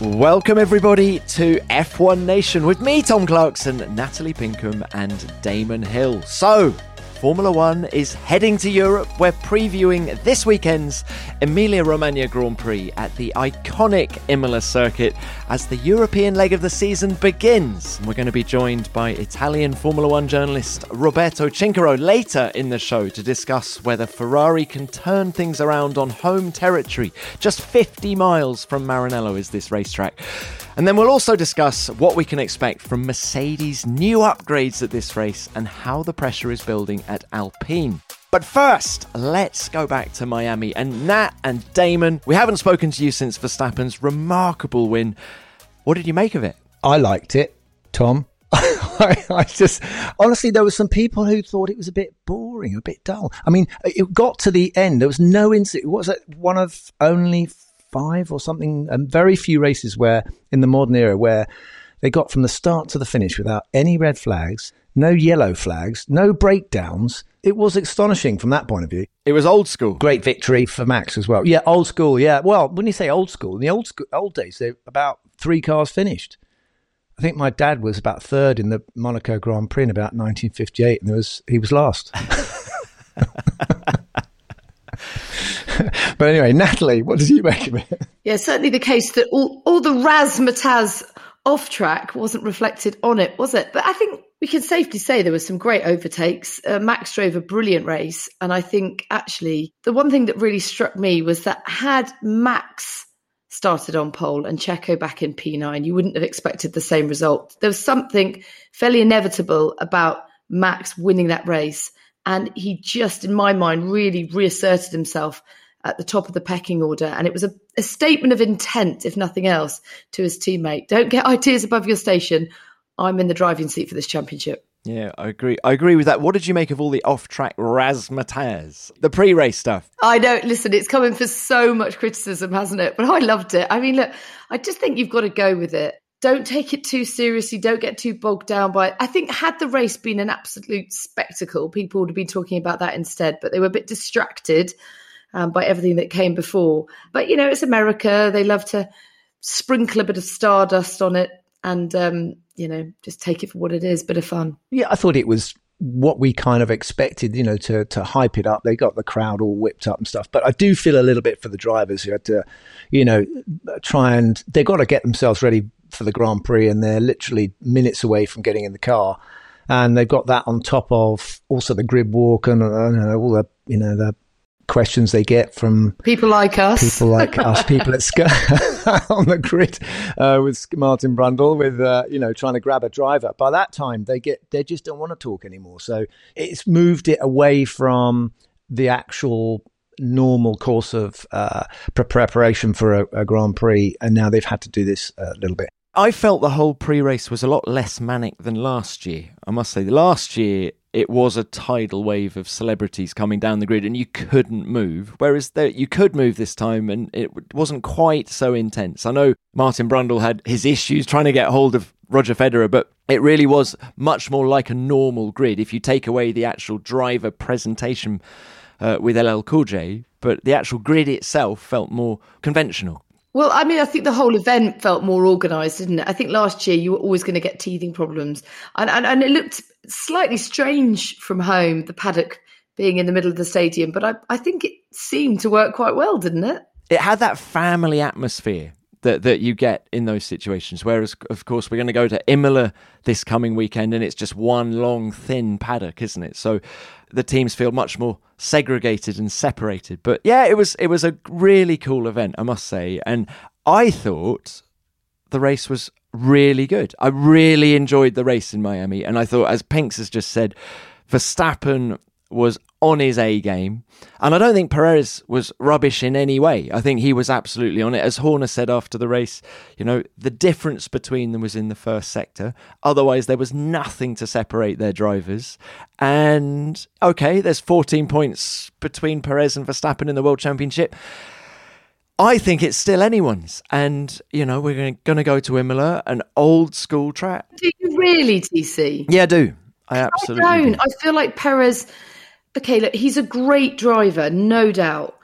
Welcome, everybody, to F1 Nation with me, Tom Clarkson, Natalie Pinkham, and Damon Hill. So, Formula One is heading to Europe. We're previewing this weekend's Emilia Romagna Grand Prix at the iconic Imola circuit as the European leg of the season begins. We're going to be joined by Italian Formula One journalist Roberto Chinchero later in the show to discuss whether Ferrari can turn things around on home territory. Just 50 miles from Maranello is this racetrack. And then we'll also discuss what we can expect from Mercedes' new upgrades at this race and how the pressure is building at Alpine. But first, let's go back to Miami. And Nat and Damon, we haven't spoken to you since Verstappen's remarkable win. What did you make of it? I liked it, Tom. I, just honestly, there were some people who thought it was a bit boring, a bit dull. I mean, it got to the end. There was no incident. Was it one of only five or something, and very few races where in the modern era where they got from the start to the finish without any red flags, no yellow flags, no breakdowns. It was astonishing from that point of view. It was old school. Great victory for Max as well. Yeah, old school. Yeah. Well, when you say old school, in the old school, old days, they about three cars finished. I think my dad was about third in the Monaco Grand Prix in about 1958, and there was he was last. but anyway, Natalie, what did you make of it? Yeah, certainly the case that all, all the razzmatazz off track wasn't reflected on it, was it? But I think we can safely say there were some great overtakes. Uh, Max drove a brilliant race. And I think actually the one thing that really struck me was that had Max started on pole and Checo back in P9, you wouldn't have expected the same result. There was something fairly inevitable about Max winning that race. And he just, in my mind, really reasserted himself at the top of the pecking order. And it was a, a statement of intent, if nothing else, to his teammate. Don't get ideas above your station. I'm in the driving seat for this championship. Yeah, I agree. I agree with that. What did you make of all the off-track razzmatazz, the pre-race stuff? I don't listen. It's coming for so much criticism, hasn't it? But I loved it. I mean, look, I just think you've got to go with it don't take it too seriously. Don't get too bogged down by it. I think had the race been an absolute spectacle, people would have been talking about that instead. But they were a bit distracted um, by everything that came before. But you know, it's America. They love to sprinkle a bit of stardust on it, and um, you know, just take it for what it is. Bit of fun. Yeah, I thought it was what we kind of expected, you know, to to hype it up. They got the crowd all whipped up and stuff. But I do feel a little bit for the drivers who had to, you know, try and they've got to get themselves ready for the Grand Prix, and they're literally minutes away from getting in the car. And they've got that on top of also the grid walk and uh, all the you know the questions they get from people like us, people like us, people at Sky on the grid uh, with Martin Brundle, with uh, you know trying to grab a driver. By that time, they get they just don't want to talk anymore. So it's moved it away from the actual normal course of uh, preparation for a, a, Grand Prix, and now they've had to do this a little bit. I felt the whole pre-race was a lot less manic than last year. I must say, last year it was a tidal wave of celebrities coming down the grid, and you couldn't move. Whereas there, you could move this time, and it wasn't quite so intense. I know Martin Brundle had his issues trying to get hold of Roger Federer, but it really was much more like a normal grid if you take away the actual driver presentation uh, with LL Cool J, but the actual grid itself felt more conventional. Well, I mean, I think the whole event felt more organised, didn't it? I think last year you were always going to get teething problems, and, and and it looked slightly strange from home, the paddock being in the middle of the stadium. But I I think it seemed to work quite well, didn't it? It had that family atmosphere that that you get in those situations. Whereas, of course, we're going to go to Imola this coming weekend, and it's just one long thin paddock, isn't it? So the teams feel much more segregated and separated. But yeah, it was it was a really cool event, I must say, and I thought the race was really good. I really enjoyed the race in Miami, and I thought, as Pinks has just said, Verstappen was on his A game. And I don't think Perez was rubbish in any way. I think he was absolutely on it. As Horner said after the race, you know, the difference between them was in the first sector. Otherwise, there was nothing to separate their drivers. And okay, there's 14 points between Perez and Verstappen in the World Championship. I think it's still anyone's. And, you know, we're going to go to Imola, an old school track. Do you really, TC? Yeah, I do. I absolutely I don't. do. I feel like Perez, okay, look, he's a great driver, no doubt.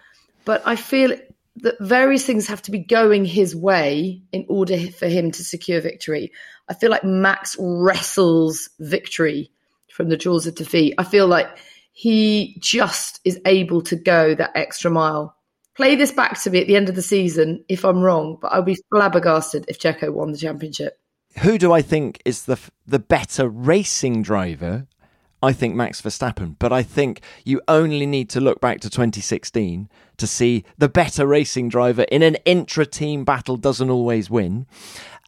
But I feel that various things have to be going his way in order for him to secure victory. I feel like Max wrestles victory from the jaws of defeat. I feel like he just is able to go that extra mile play this back to me at the end of the season if I'm wrong, but I'll be flabbergasted if Checo won the championship. Who do I think is the the better racing driver? I think Max Verstappen, but I think you only need to look back to 2016 to see the better racing driver in an intra-team battle doesn't always win.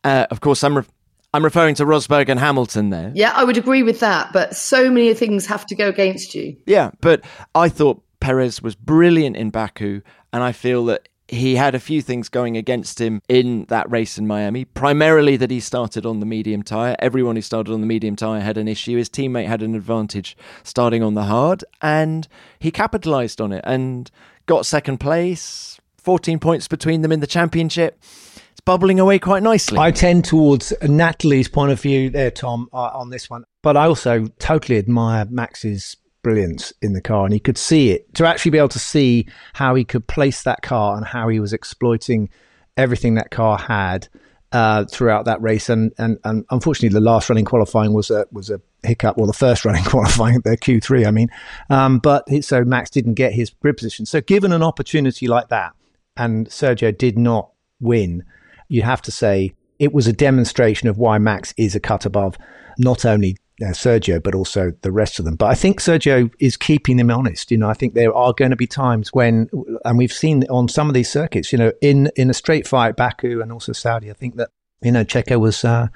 Uh, of course, I'm re- I'm referring to Rosberg and Hamilton there. Yeah, I would agree with that, but so many things have to go against you. Yeah, but I thought Perez was brilliant in Baku, and I feel that he had a few things going against him in that race in Miami. Primarily that he started on the medium tyre. Everyone who started on the medium tyre had an issue. His teammate had an advantage starting on the hard, and he capitalised on it and got second place. 14 points between them in the championship. It's bubbling away quite nicely. I tend towards Natalie's point of view there, Tom, uh, on this one. But I also totally admire Max's brilliance in the car, and he could see it to actually be able to see how he could place that car and how he was exploiting everything that car had uh, throughout that race. And, and and unfortunately, the last running qualifying was a was a hiccup. Well, the first running qualifying, at the Q three, I mean. Um, but so Max didn't get his grid position. So given an opportunity like that, and Sergio did not win, you have to say it was a demonstration of why Max is a cut above not only uh, Sergio, but also the rest of them. But I think Sergio is keeping them honest. You know, I think there are going to be times when, and we've seen on some of these circuits, you know, in in a straight fight, Baku and also Saudi, I think that you know Checo was. Uh,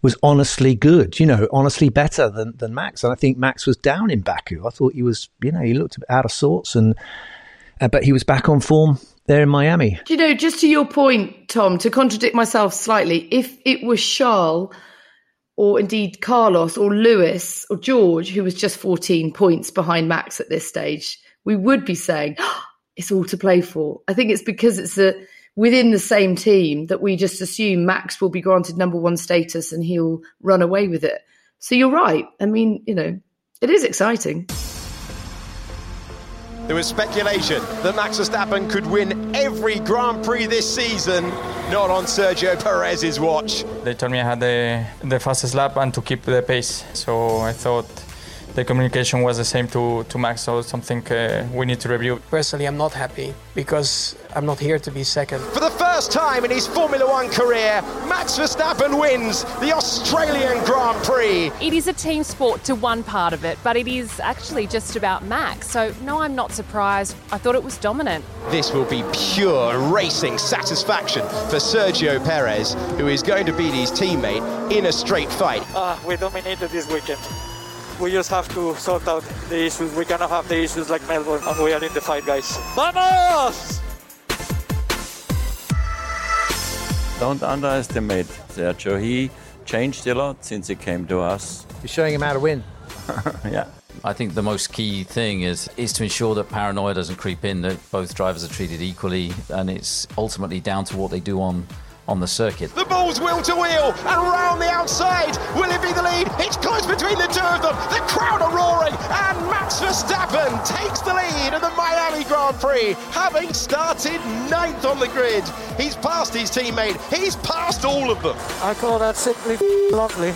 was honestly good, you know, honestly better than, than Max. And I think Max was down in Baku. I thought he was, you know, he looked out of sorts, and uh, but he was back on form there in Miami. Do you know, just to your point, Tom, to contradict myself slightly, if it was Charles or indeed Carlos or Lewis or George, who was just 14 points behind Max at this stage, we would be saying oh, it's all to play for. I think it's because it's a, within the same team that we just assume Max will be granted number one status and he'll run away with it. So you're right. I mean, you know, it is exciting. There was speculation that Max Verstappen could win every Grand Prix this season, not on Sergio Perez's watch. They told me I had the, the fastest lap and to keep the pace. So I thought the communication was the same to, to Max, so something uh, we need to review. Personally, I'm not happy because I'm not here to be second. For the first time in his Formula One career, Max Verstappen wins the Australian Grand Prix. It is a team sport to one part of it, but it is actually just about Max. So, no, I'm not surprised. I thought it was dominant. This will be pure racing satisfaction for Sergio Perez, who is going to beat his teammate in a straight fight. Uh, we dominated this weekend we just have to sort out the issues. We cannot have the issues like Melbourne, and we are in the fight, guys. Vamos! Don't underestimate Sergio. He changed a lot since he came to us. You're showing him how to win. yeah. I think the most key thing is is to ensure that paranoia doesn't creep in, that both drivers are treated equally, and it's ultimately down to what they do on on the circuit. The ball's wheel to wheel and round the outside. Will it be the lead? It's close between the two of them. The crowd are roaring and Max Verstappen takes the lead in the Miami Grand Prix, having started ninth on the grid. He's passed his teammate. He's passed all of them. I call that simply lovely.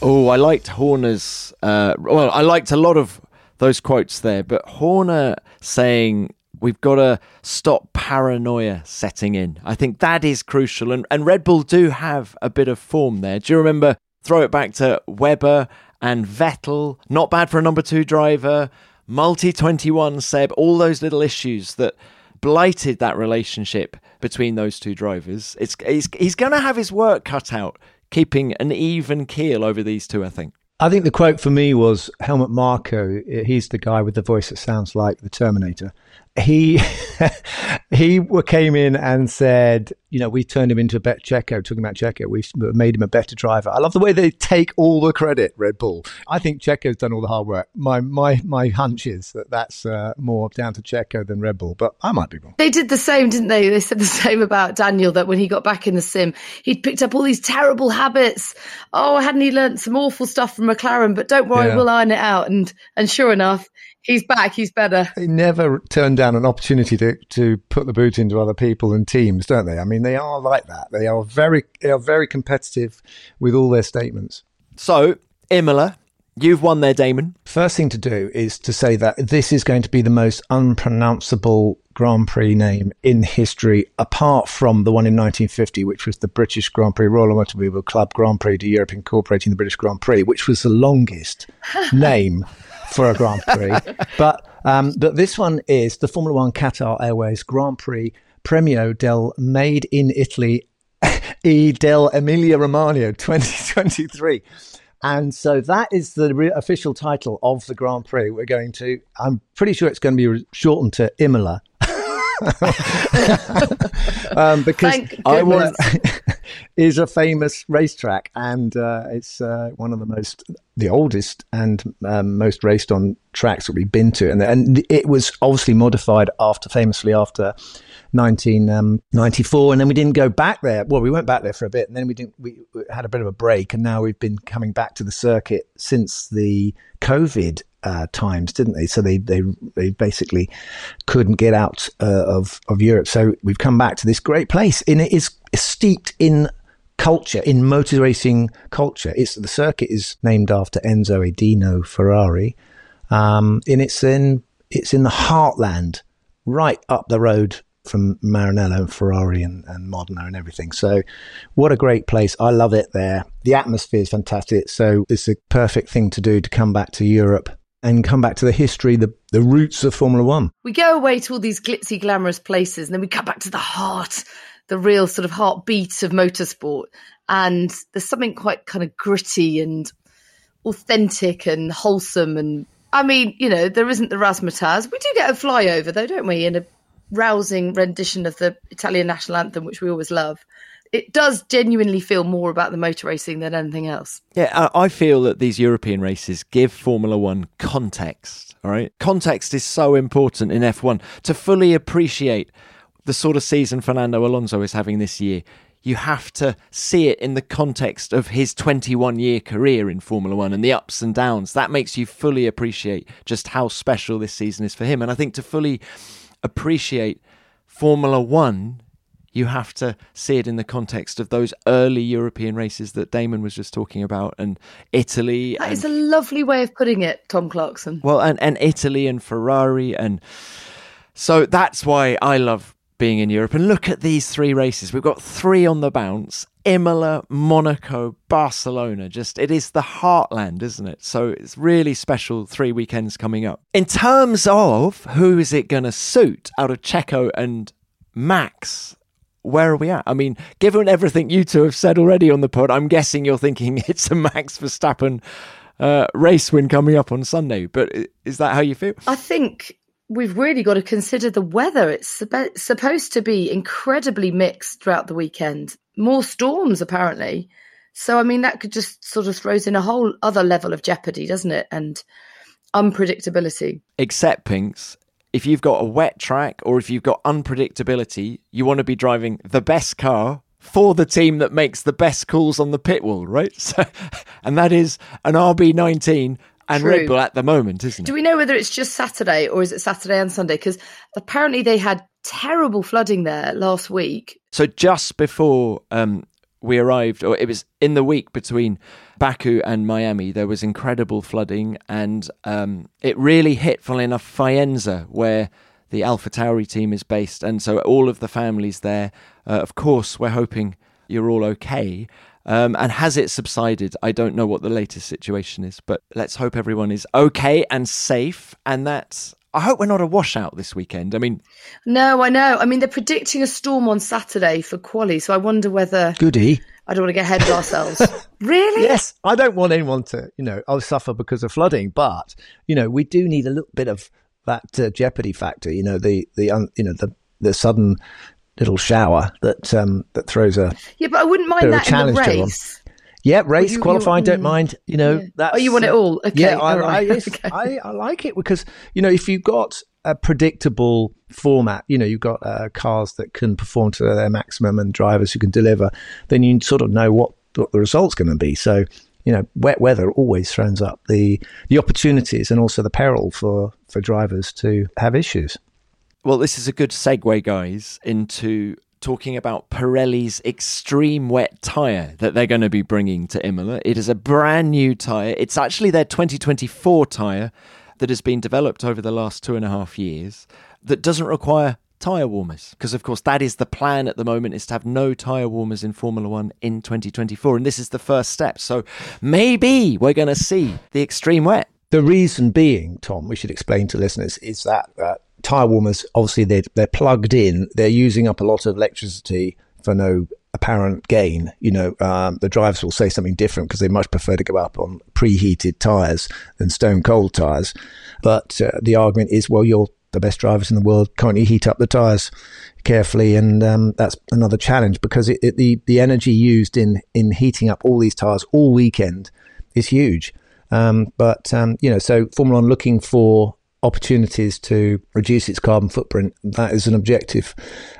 Oh, I liked Horner's. Uh, well, I liked a lot of those quotes there, but Horner saying we've got to stop paranoia setting in. I think that is crucial. And, and Red Bull do have a bit of form there. Do you remember? Throw it back to Webber and Vettel. Not bad for a number two driver. Multi 21 Seb. All those little issues that blighted that relationship between those two drivers. It's, he's, he's going to have his work cut out keeping an even keel over these two, I think. I think the quote for me was Helmut Marko. He's the guy with the voice that sounds like the Terminator. He he came in and said, you know, we turned him into a better Checo. Talking about Checo, we've made him a better driver. I love the way they take all the credit. Red Bull. I think Checo's done all the hard work. My my my hunch is that that's uh, more down to Checo than Red Bull, but I might be wrong. They did the same, didn't they? They said the same about Daniel that when he got back in the sim, he'd picked up all these terrible habits. Oh, hadn't he learnt some awful stuff from McLaren? But don't worry, yeah. we'll iron it out. And and sure enough, he's back. He's better. They never turn down an opportunity to, to put the boot into other people and teams, don't they? I mean, they are like that. They are very they are very competitive with all their statements. So, Imola, you've won there, Damon. First thing to do is to say that this is going to be the most unpronounceable Grand Prix name in history, apart from the one in 1950, which was the British Grand Prix, Royal Automobile Club Grand Prix de Europe incorporating the British Grand Prix, which was the longest name for a Grand Prix. but um, but this one is the Formula One Qatar Airways Grand Prix Premio del Made in Italy e del Emilia Romagna 2023. And so that is the re- official title of the Grand Prix we're going to. I'm pretty sure it's going to be shortened to Imola. um, because I want is a famous racetrack, and uh, it's uh, one of the most, the oldest and um, most raced on tracks that we've been to, and and it was obviously modified after, famously after 1994, um, and then we didn't go back there. Well, we went back there for a bit, and then we didn't. We had a bit of a break, and now we've been coming back to the circuit since the COVID uh, times, didn't they? So they they they basically couldn't get out uh, of of Europe. So we've come back to this great place, and it is steeped in culture, in motor racing culture. It's the circuit is named after Enzo Edino Ferrari, um, and it's in it's in the heartland, right up the road from Maranello and Ferrari and, and Modena and everything. So, what a great place! I love it there. The atmosphere is fantastic. So, it's a perfect thing to do to come back to Europe and come back to the history, the, the roots of Formula One. We go away to all these glitzy, glamorous places, and then we come back to the heart, the real sort of heartbeat of motorsport. And there's something quite kind of gritty and authentic and wholesome. And I mean, you know, there isn't the razzmatazz. We do get a flyover, though, don't we? In a rousing rendition of the Italian national anthem, which we always love it does genuinely feel more about the motor racing than anything else. Yeah, I feel that these European races give Formula One context. All right, context is so important in F1 to fully appreciate the sort of season Fernando Alonso is having this year. You have to see it in the context of his 21 year career in Formula One and the ups and downs. That makes you fully appreciate just how special this season is for him. And I think to fully appreciate Formula One you have to see it in the context of those early European races that Damon was just talking about, and Italy. That and, is a lovely way of putting it, Tom Clarkson. Well, and, and Italy and Ferrari, and so that's why I love being in Europe. And look at these three races. We've got three on the bounce. Imola, Monaco, Barcelona. Just it is the heartland, isn't it? So it's really special three weekends coming up. In terms of who is it going to suit out of Checo and Max, where are we at? I mean, given everything you two have said already on the pod, I'm guessing you're thinking it's a Max Verstappen uh, race win coming up on Sunday. But is that how you feel? I think we've really got to consider the weather. It's supposed to be incredibly mixed throughout the weekend. More storms, apparently. So, I mean, that could just sort of throws in a whole other level of jeopardy, doesn't it? And unpredictability. Except Pinks, if you've got a wet track or if you've got unpredictability, you want to be driving the best car for the team that makes the best calls on the pit wall, right? So, and that is an RB19 and True. Red Bull at the moment, isn't it? Do we know whether it's just Saturday or is it Saturday and Sunday? Because apparently they had terrible flooding there last week. So just before um, we arrived, or it was in the week between Baku and Miami, there was incredible flooding, and um, it really hit, funnily enough, Faenza, where the Alpha Tauri team is based, and so all of the families there. Uh, of course, we're hoping you're all okay. Um, and has it subsided? I don't know what the latest situation is, but let's hope everyone is okay and safe, and that I hope we're not a washout this weekend. I mean, no, I know. I mean, they're predicting a storm on Saturday for quali, so I wonder whether goody. I don't want to get ahead of ourselves. really? Yes, I don't want anyone to, you know, oh, suffer because of flooding, but you know, we do need a little bit of that uh, jeopardy factor. You know, the the um, you know the the sudden little shower that um, that throws a yeah, but I wouldn't mind that in the race. Yeah, race you, qualifying, don't mm, mind. You know, yeah. oh, you want it all? Okay, yeah, I, right. I, okay. I, I, like it because you know if you've got a predictable format, you know, you've got uh, cars that can perform to their maximum and drivers who can deliver, then you sort of know what, what the result's going to be. So, you know, wet weather always throws up the the opportunities and also the peril for for drivers to have issues. Well, this is a good segue, guys, into talking about Pirelli's extreme wet tyre that they're going to be bringing to Imola. It is a brand new tyre. It's actually their 2024 tyre that has been developed over the last two and a half years that doesn't require tyre warmers. Because of course that is the plan at the moment is to have no tyre warmers in formula 1 in 2024 and this is the first step. So maybe we're going to see the extreme wet. The reason being tom we should explain to listeners is that uh, tyre warmers obviously they're, they're plugged in. They're using up a lot of electricity for no apparent gain. You know, um, the drivers will say something different because they much prefer to go up on preheated tyres than stone cold tyres. But uh, the argument is, well, you're the best drivers in the world. Can't you heat up the tyres carefully? And um, that's another challenge because it, it, the the energy used in in heating up all these tyres all weekend is huge. Um, but um, you know, so Formula One looking for opportunities to reduce its carbon footprint. That is an objective.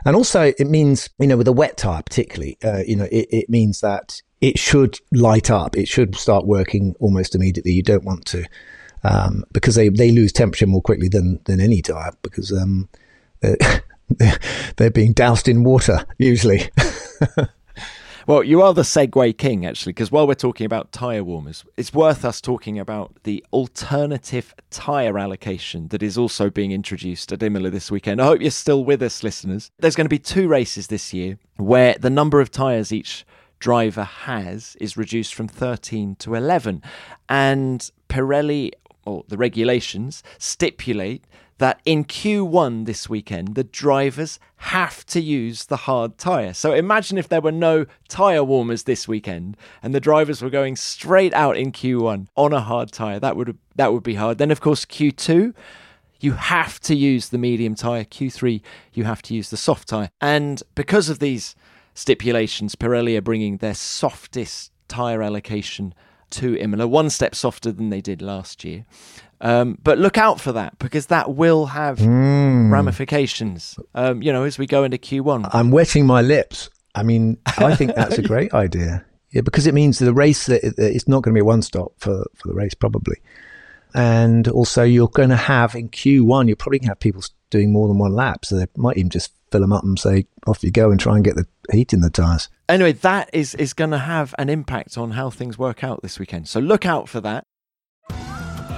And also, it means, you know, with a wet tire, particularly, uh, you know, it, it means that it should light up. It should start working almost immediately. You don't want to, um, because they, they lose temperature more quickly than, than any tire because, um, they're, they're being doused in water usually. Well, you are the segue king, actually, because while we're talking about tyre warmers, it's worth us talking about the alternative tyre allocation that is also being introduced at Imola this weekend. I hope you're still with us, listeners. There's going to be two races this year where the number of tyres each driver has is reduced from 13 to 11. And Pirelli, or the regulations, stipulate that in Q1 this weekend, the drivers have to use the hard tyre. So imagine if there were no tyre warmers this weekend and the drivers were going straight out in Q1 on a hard tyre. That would that would be hard. Then of course Q2 you have to use the medium tyre. Q3 you have to use the soft tyre. And because of these stipulations, Pirelli are bringing their softest tyre allocation to Imola, one step softer than they did last year. Um, but look out for that because that will have mm. ramifications. Um, you know, as we go into Q1. I'm wetting my lips. I mean, I think that's a great idea. Yeah, because it means the race it's not going to be a one stop for for the race probably, and also you're going to have in Q1 you're probably going to have people doing more than one lap, so they might even just fill them up and say off you go and try and get the heat in the tires. Anyway, that is is going to have an impact on how things work out this weekend. So look out for that.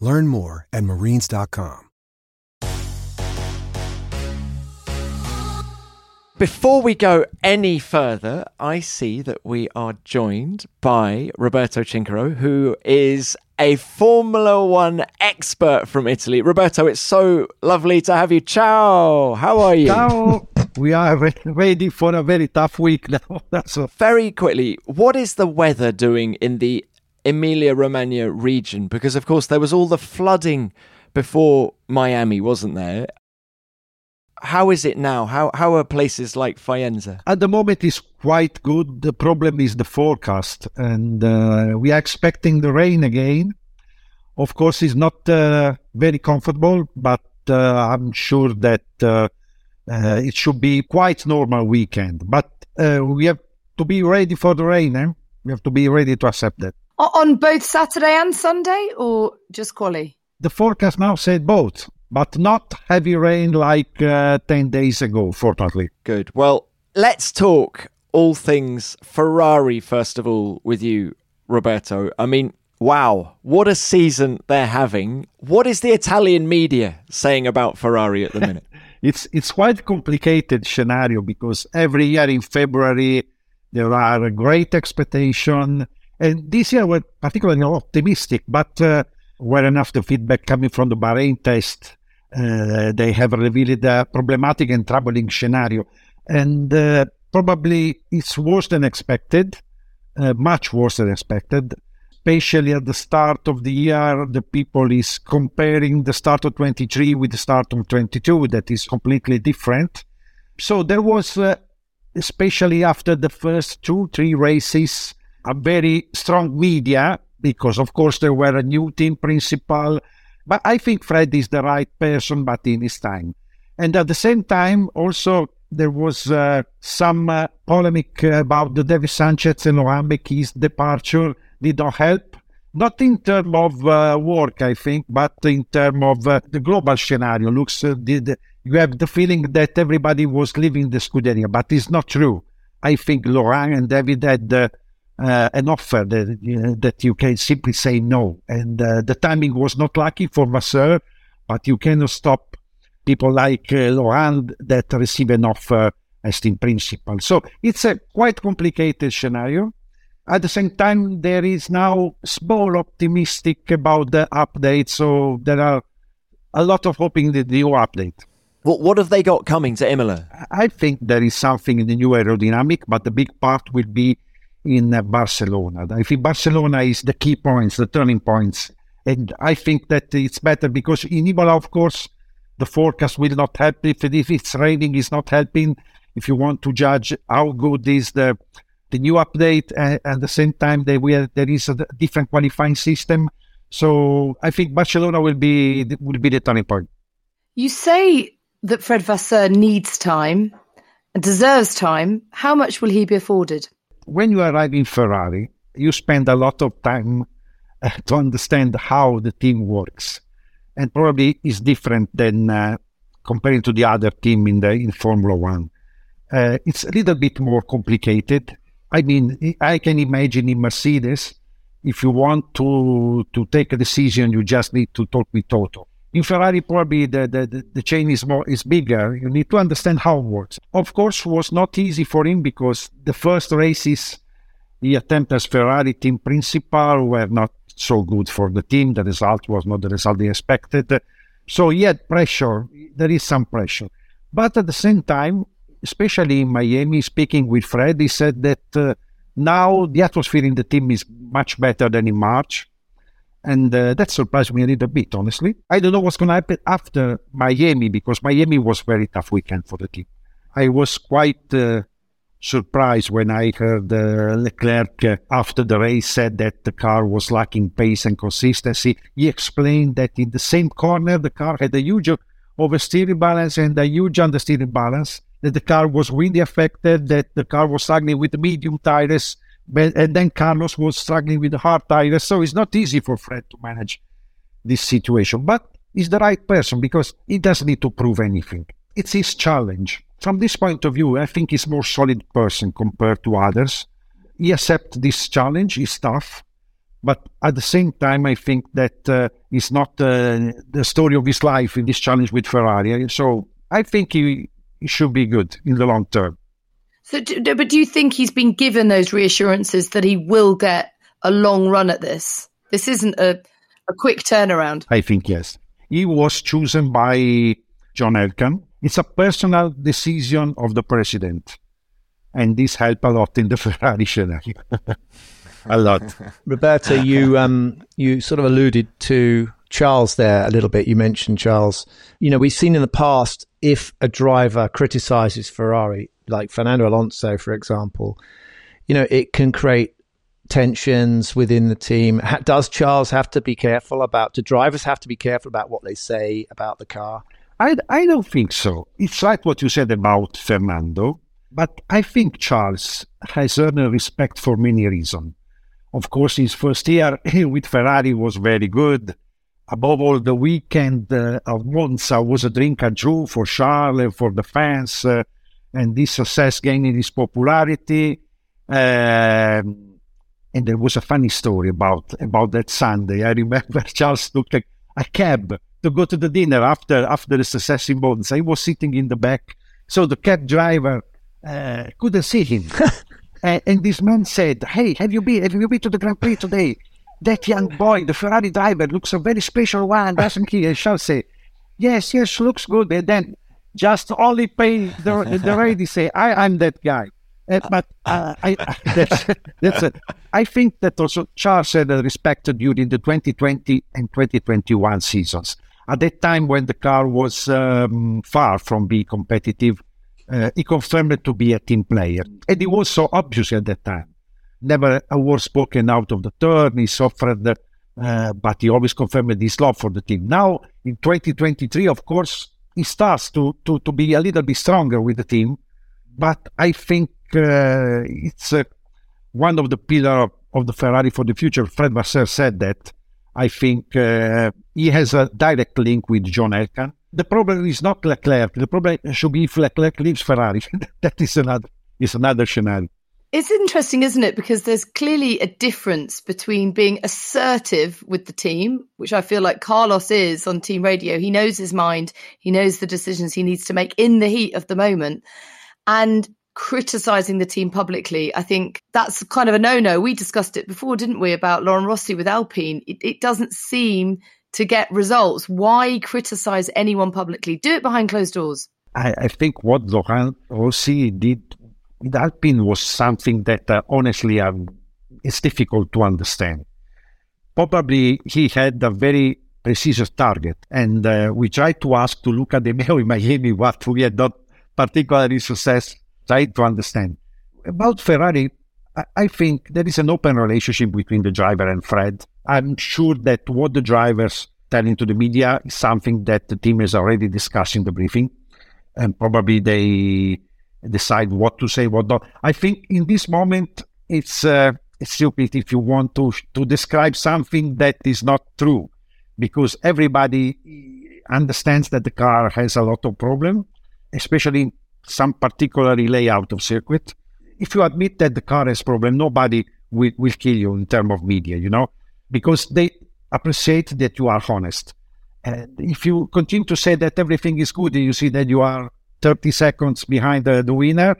Learn more at marines.com. Before we go any further, I see that we are joined by Roberto Chinchero, who is a Formula One expert from Italy. Roberto, it's so lovely to have you. Ciao. How are you? Ciao. we are ready for a very tough week now. That's all. Very quickly, what is the weather doing in the Emilia Romagna region? Because, of course, there was all the flooding before Miami, wasn't there? how is it now? How how are places like Faenza? At the moment, it's quite good. The problem is the forecast, and uh, we are expecting the rain again. Of course, it's not uh, very comfortable, but uh, I'm sure that uh, uh, it should be quite normal weekend. But uh, we have to be ready for the rain. Eh? We have to be ready to accept that. On both Saturday and Sunday, or just quali? The forecast now said both but not heavy rain like uh, 10 days ago, fortunately. Good. Well, let's talk all things Ferrari, first of all, with you, Roberto. I mean, wow, what a season they're having. What is the Italian media saying about Ferrari at the minute? it's it's quite a complicated scenario because every year in February there are great expectation, and this year we're particularly optimistic, but uh, were enough the feedback coming from the Bahrain test uh, they have revealed a problematic and troubling scenario. And uh, probably it's worse than expected, uh, much worse than expected. Especially at the start of the year, the people is comparing the start of 23 with the start of 22. That is completely different. So there was, uh, especially after the first two, three races, a very strong media because, of course, there were a new team principal but I think Fred is the right person, but in his time. And at the same time, also, there was uh, some uh, polemic about the David Sanchez and Laurent Mekies' departure did not help. Not in terms of uh, work, I think, but in terms of uh, the global scenario. Looks, uh, did, you have the feeling that everybody was leaving the Scuderia, but it's not true. I think Laurent and David had uh, uh, an offer that, you know, that you can simply say no. And uh, the timing was not lucky for Vasseur, but you cannot stop people like uh, Laurent that receive an offer as team principal. So it's a quite complicated scenario. At the same time, there is now small optimistic about the update. So there are a lot of hoping that the new update. What, what have they got coming to Imola? I think there is something in the new aerodynamic, but the big part will be in Barcelona. I think Barcelona is the key points, the turning points. And I think that it's better because in Imola, of course, the forecast will not help. If, if it's raining, it's not helping. If you want to judge how good is the the new update, uh, at the same time, there, will, there is a different qualifying system. So I think Barcelona will be will be the turning point. You say that Fred Vasseur needs time and deserves time. How much will he be afforded? When you arrive in Ferrari, you spend a lot of time uh, to understand how the team works, and probably is different than uh, comparing to the other team in the in Formula One. Uh, it's a little bit more complicated. I mean, I can imagine in Mercedes, if you want to to take a decision, you just need to talk with Toto. In Ferrari, probably the, the, the chain is more is bigger. You need to understand how it works. Of course, was not easy for him because the first races he attempted as Ferrari team principal were not so good for the team. The result was not the result they expected. So he had pressure. There is some pressure. But at the same time, especially in Miami, speaking with Fred, he said that uh, now the atmosphere in the team is much better than in March. And uh, that surprised me a little bit, honestly. I don't know what's going to happen after Miami because Miami was very tough weekend for the team. I was quite uh, surprised when I heard uh, Leclerc uh, after the race said that the car was lacking pace and consistency. He explained that in the same corner, the car had a huge oversteering balance and a huge understeering balance, that the car was windy affected, that the car was struggling with medium tires but, and then Carlos was struggling with the hard tires. So it's not easy for Fred to manage this situation. But he's the right person because he doesn't need to prove anything. It's his challenge. From this point of view, I think he's more solid person compared to others. He accepts this challenge. He's tough. But at the same time, I think that uh, it's not uh, the story of his life in this challenge with Ferrari. So I think he, he should be good in the long term. So, but do you think he's been given those reassurances that he will get a long run at this? This isn't a, a quick turnaround. I think yes. He was chosen by John Elkann. It's a personal decision of the president, and this helped a lot in the Ferrari scenario. a lot. Roberto, you um, you sort of alluded to Charles there a little bit. You mentioned Charles. You know, we've seen in the past if a driver criticizes Ferrari, like Fernando Alonso, for example, you know, it can create tensions within the team. Does Charles have to be careful about, do drivers have to be careful about what they say about the car? I, I don't think so. It's like what you said about Fernando, but I think Charles has earned respect for many reasons. Of course, his first year with Ferrari was very good. Above all, the weekend uh, of Monza was a drink jour for Charles and for the fans, uh, and this success gaining his popularity. Um, and there was a funny story about about that Sunday. I remember Charles took a, a cab to go to the dinner after after the success in Monza. He was sitting in the back, so the cab driver uh, couldn't see him. and, and, this man said, "Hey, have you been have you been to the Grand Prix today? That young boy, the Ferrari driver, looks a very special one, doesn't he?" And Charles said, "Yes, yes, looks good." And then just only pay the the lady say, "I I'm that guy." Uh, but uh, I, that's, that's it. I think that also Charles had respect during the 2020 and 2021 seasons. At that time, when the car was um, far from being competitive, uh, he confirmed to be a team player. And it was so obvious at that time. Never a word spoken out of the turn. He suffered, uh, but he always confirmed his love for the team. Now, in 2023, of course, he starts to, to, to be a little bit stronger with the team. But I think uh, it's uh, one of the pillars of the Ferrari for the future. Fred Vasseur said that. I think uh, he has a direct link with John Elkann. The problem is not Leclerc. The problem should be if Leclerc leaves Ferrari. that is another is another scenario. It's interesting, isn't it? Because there's clearly a difference between being assertive with the team, which I feel like Carlos is on team radio. He knows his mind, he knows the decisions he needs to make in the heat of the moment, and criticizing the team publicly. I think that's kind of a no no. We discussed it before, didn't we, about Laurent Rossi with Alpine? It, it doesn't seem to get results. Why criticize anyone publicly? Do it behind closed doors. I, I think what Laurent Rossi did with Alpine was something that uh, honestly um, it's difficult to understand. Probably he had a very precise target, and uh, we tried to ask to Luca De Meo in Miami what we had not particularly success try to understand. About Ferrari, I think there is an open relationship between the driver and Fred. I'm sure that what the drivers telling to the media is something that the team is already discussed in the briefing, and probably they decide what to say, what not. I think in this moment it's uh, stupid if you want to to describe something that is not true, because everybody understands that the car has a lot of problem, especially some particular layout of circuit. If you admit that the car has problem, nobody will, will kill you in terms of media, you know, because they appreciate that you are honest. And if you continue to say that everything is good, you see that you are 30 seconds behind the, the winner.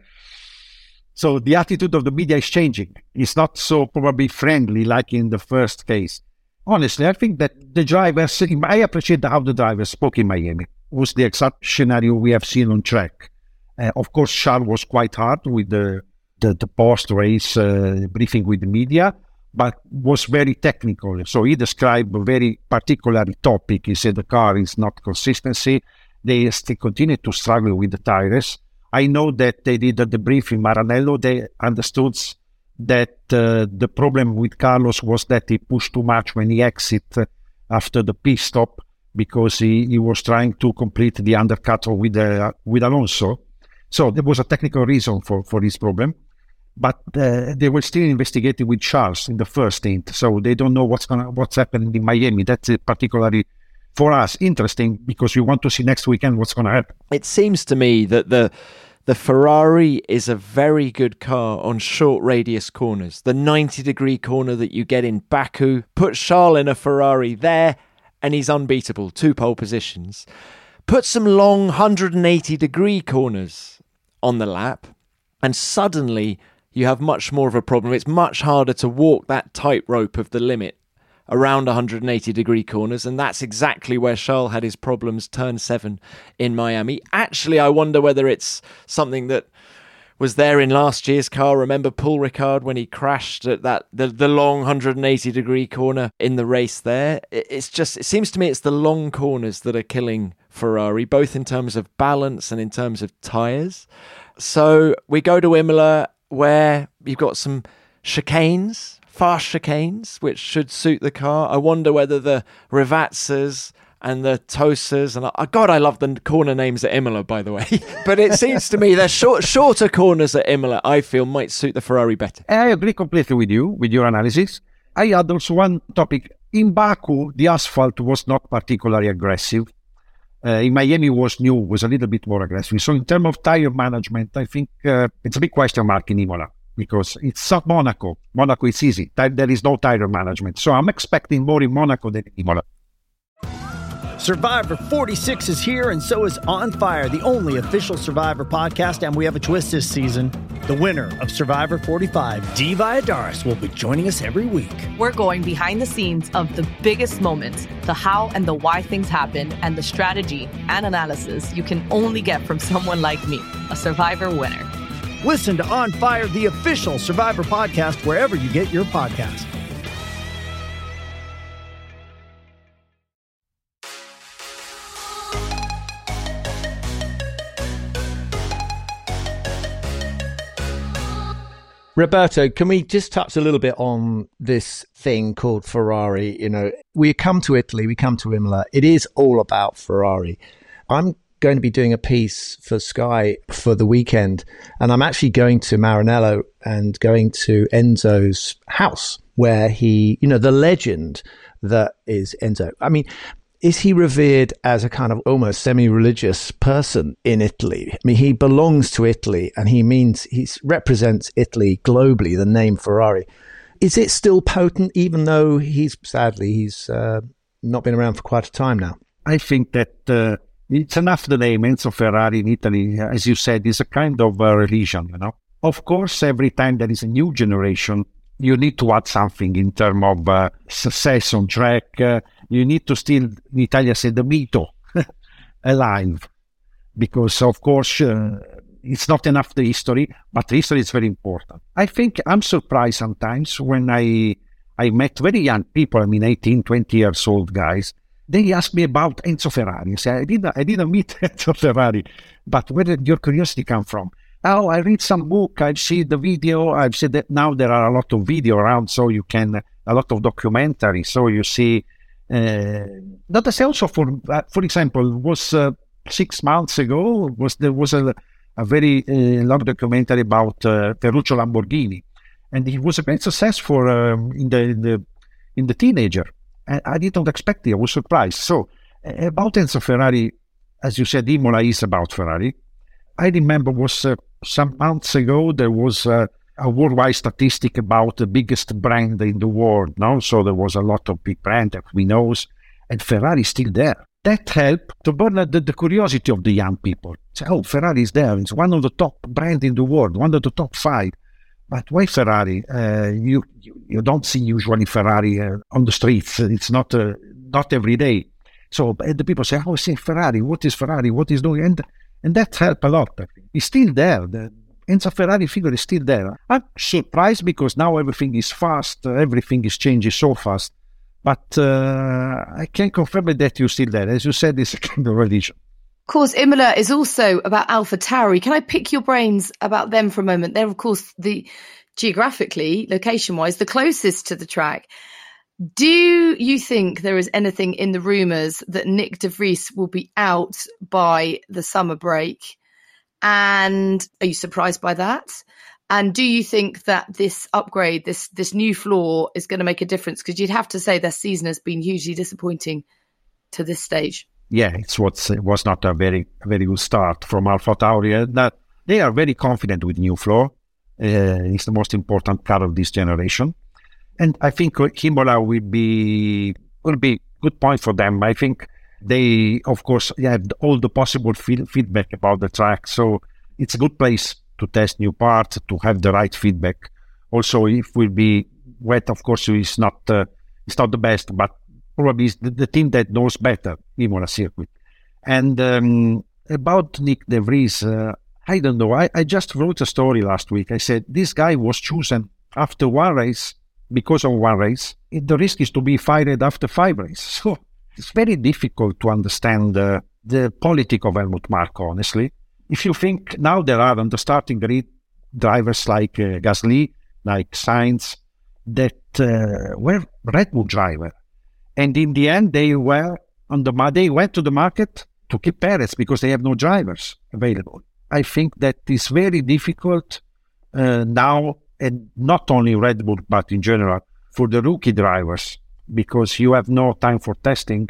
So the attitude of the media is changing. It's not so probably friendly like in the first case. Honestly, I think that the drivers, I appreciate how the drivers spoke in Miami. Was the exact scenario we have seen on track. Uh, of course, Charles was quite hard with the the, the post race uh, briefing with the media, but was very technical. So he described a very particular topic. He said the car is not consistency. They still continue to struggle with the tires. I know that they did the briefing Maranello. They understood that uh, the problem with Carlos was that he pushed too much when he exit after the pit stop because he, he was trying to complete the undercut with uh, with Alonso so there was a technical reason for, for this problem, but uh, they were still investigating with Charles in the first stint. So they don't know what's gonna what's happening in Miami. That's particularly for us interesting because we want to see next weekend what's going to happen. It seems to me that the the Ferrari is a very good car on short radius corners. The 90 degree corner that you get in Baku, put Charles in a Ferrari there, and he's unbeatable. Two pole positions. Put some long 180 degree corners on the lap, and suddenly you have much more of a problem. It's much harder to walk that tightrope of the limit around 180 degree corners, and that's exactly where Charles had his problems turn seven in Miami. Actually, I wonder whether it's something that was there in last year's car. Remember Paul Ricard when he crashed at that the, the long 180 degree corner in the race there? It's just it seems to me it's the long corners that are killing Ferrari, both in terms of balance and in terms of tyres. So we go to Imola where you've got some chicanes, fast chicanes, which should suit the car. I wonder whether the Rivazzas and the Tosas and uh, God, I love the corner names at Imola, by the way. but it seems to me they're short, shorter corners at Imola. I feel might suit the Ferrari better. I agree completely with you with your analysis. I add also one topic. In Baku, the asphalt was not particularly aggressive. Uh, in Miami was new, was a little bit more aggressive. So in terms of tire management, I think uh, it's a big question mark in Imola because it's not Monaco. Monaco is easy. There is no tire management. So I'm expecting more in Monaco than in Imola. Survivor 46 is here, and so is On Fire, the only official Survivor podcast. And we have a twist this season. The winner of Survivor 45, Dee Valladares, will be joining us every week. We're going behind the scenes of the biggest moments, the how and the why things happen, and the strategy and analysis you can only get from someone like me, a Survivor winner. Listen to On Fire, the official Survivor podcast, wherever you get your podcast. Roberto, can we just touch a little bit on this thing called Ferrari? You know, we come to Italy, we come to Imola. It is all about Ferrari. I'm going to be doing a piece for Sky for the weekend, and I'm actually going to Maranello and going to Enzo's house where he, you know, the legend that is Enzo. I mean, is he revered as a kind of almost semi-religious person in Italy? I mean, he belongs to Italy, and he means he represents Italy globally. The name Ferrari is it still potent, even though he's sadly he's uh, not been around for quite a time now. I think that uh, it's enough the name Enzo Ferrari in Italy, as you said, is a kind of a religion. You know, of course, every time there is a new generation, you need to add something in terms of uh, success on track. Uh, you need to still, in Italia say, the mito alive. Because, of course, uh, it's not enough the history, but the history is very important. I think I'm surprised sometimes when I I met very young people, I mean 18, 20 years old guys. They asked me about Enzo Ferrari. I say, I didn't, I didn't meet Enzo Ferrari, but where did your curiosity come from? Oh, I read some book, I've seen the video, I've said that now there are a lot of video around, so you can, a lot of documentary, so you see uh, that is also for uh, for example was uh, six months ago was there was a, a very uh, long documentary about uh, Ferruccio Lamborghini, and he was a great success for um, in the in the in the teenager. And I didn't expect it. I was surprised. So about Enzo Ferrari, as you said, Imola is about Ferrari. I remember was uh, some months ago there was a worldwide statistic about the biggest brand in the world. No, so there was a lot of big brand that we know, and Ferrari is still there. That helped to burn the, the curiosity of the young people. Say, oh, Ferrari is there. It's one of the top brand in the world, one of the top five. But why Ferrari? Uh, you, you, you don't see usually Ferrari uh, on the streets. It's not uh, not every day. So the people say, "Oh, say Ferrari. What is Ferrari? What is doing?" And and that helped a lot. It's still there. The, Enzo Ferrari figure is still there. I'm surprised because now everything is fast, everything is changing so fast. But uh, I can confirm that you're still there. As you said, it's a kind of religion. Of course, Imola is also about AlphaTauri. Can I pick your brains about them for a moment? They're, of course, the geographically, location wise, the closest to the track. Do you think there is anything in the rumours that Nyck de Vries will be out by the summer break? And are you surprised by that? And do you think that this upgrade, this this new floor, is going to make a difference? Because you'd have to say their season has been hugely disappointing to this stage. Yeah, it's what it was not a very very good start from AlphaTauri. That they are very confident with new floor. Uh, it's the most important car of this generation, and I think Imola will be will be good point for them. I think they, of course, have all the possible feedback about the track. So it's a good place to test new parts, to have the right feedback. Also, if will be wet, of course, it's not uh, it's not the best, but probably it's the, the team that knows better Imola circuit. And um, about Nyck de Vries, uh, I don't know. I, I just wrote a story last week. I said this guy was chosen after one race because of one race. The risk is to be fired after five races. So it's very difficult to understand uh, the politics of Helmut Marko, honestly. If you think now there are on the starting grid drivers like uh, Gasly, like Sainz, that uh, were Red Bull driver, and in the end they were on the they went to the market to keep Perez because they have no drivers available. I think that is very difficult uh, now, and not only Red Bull but in general for the rookie drivers because you have no time for testing.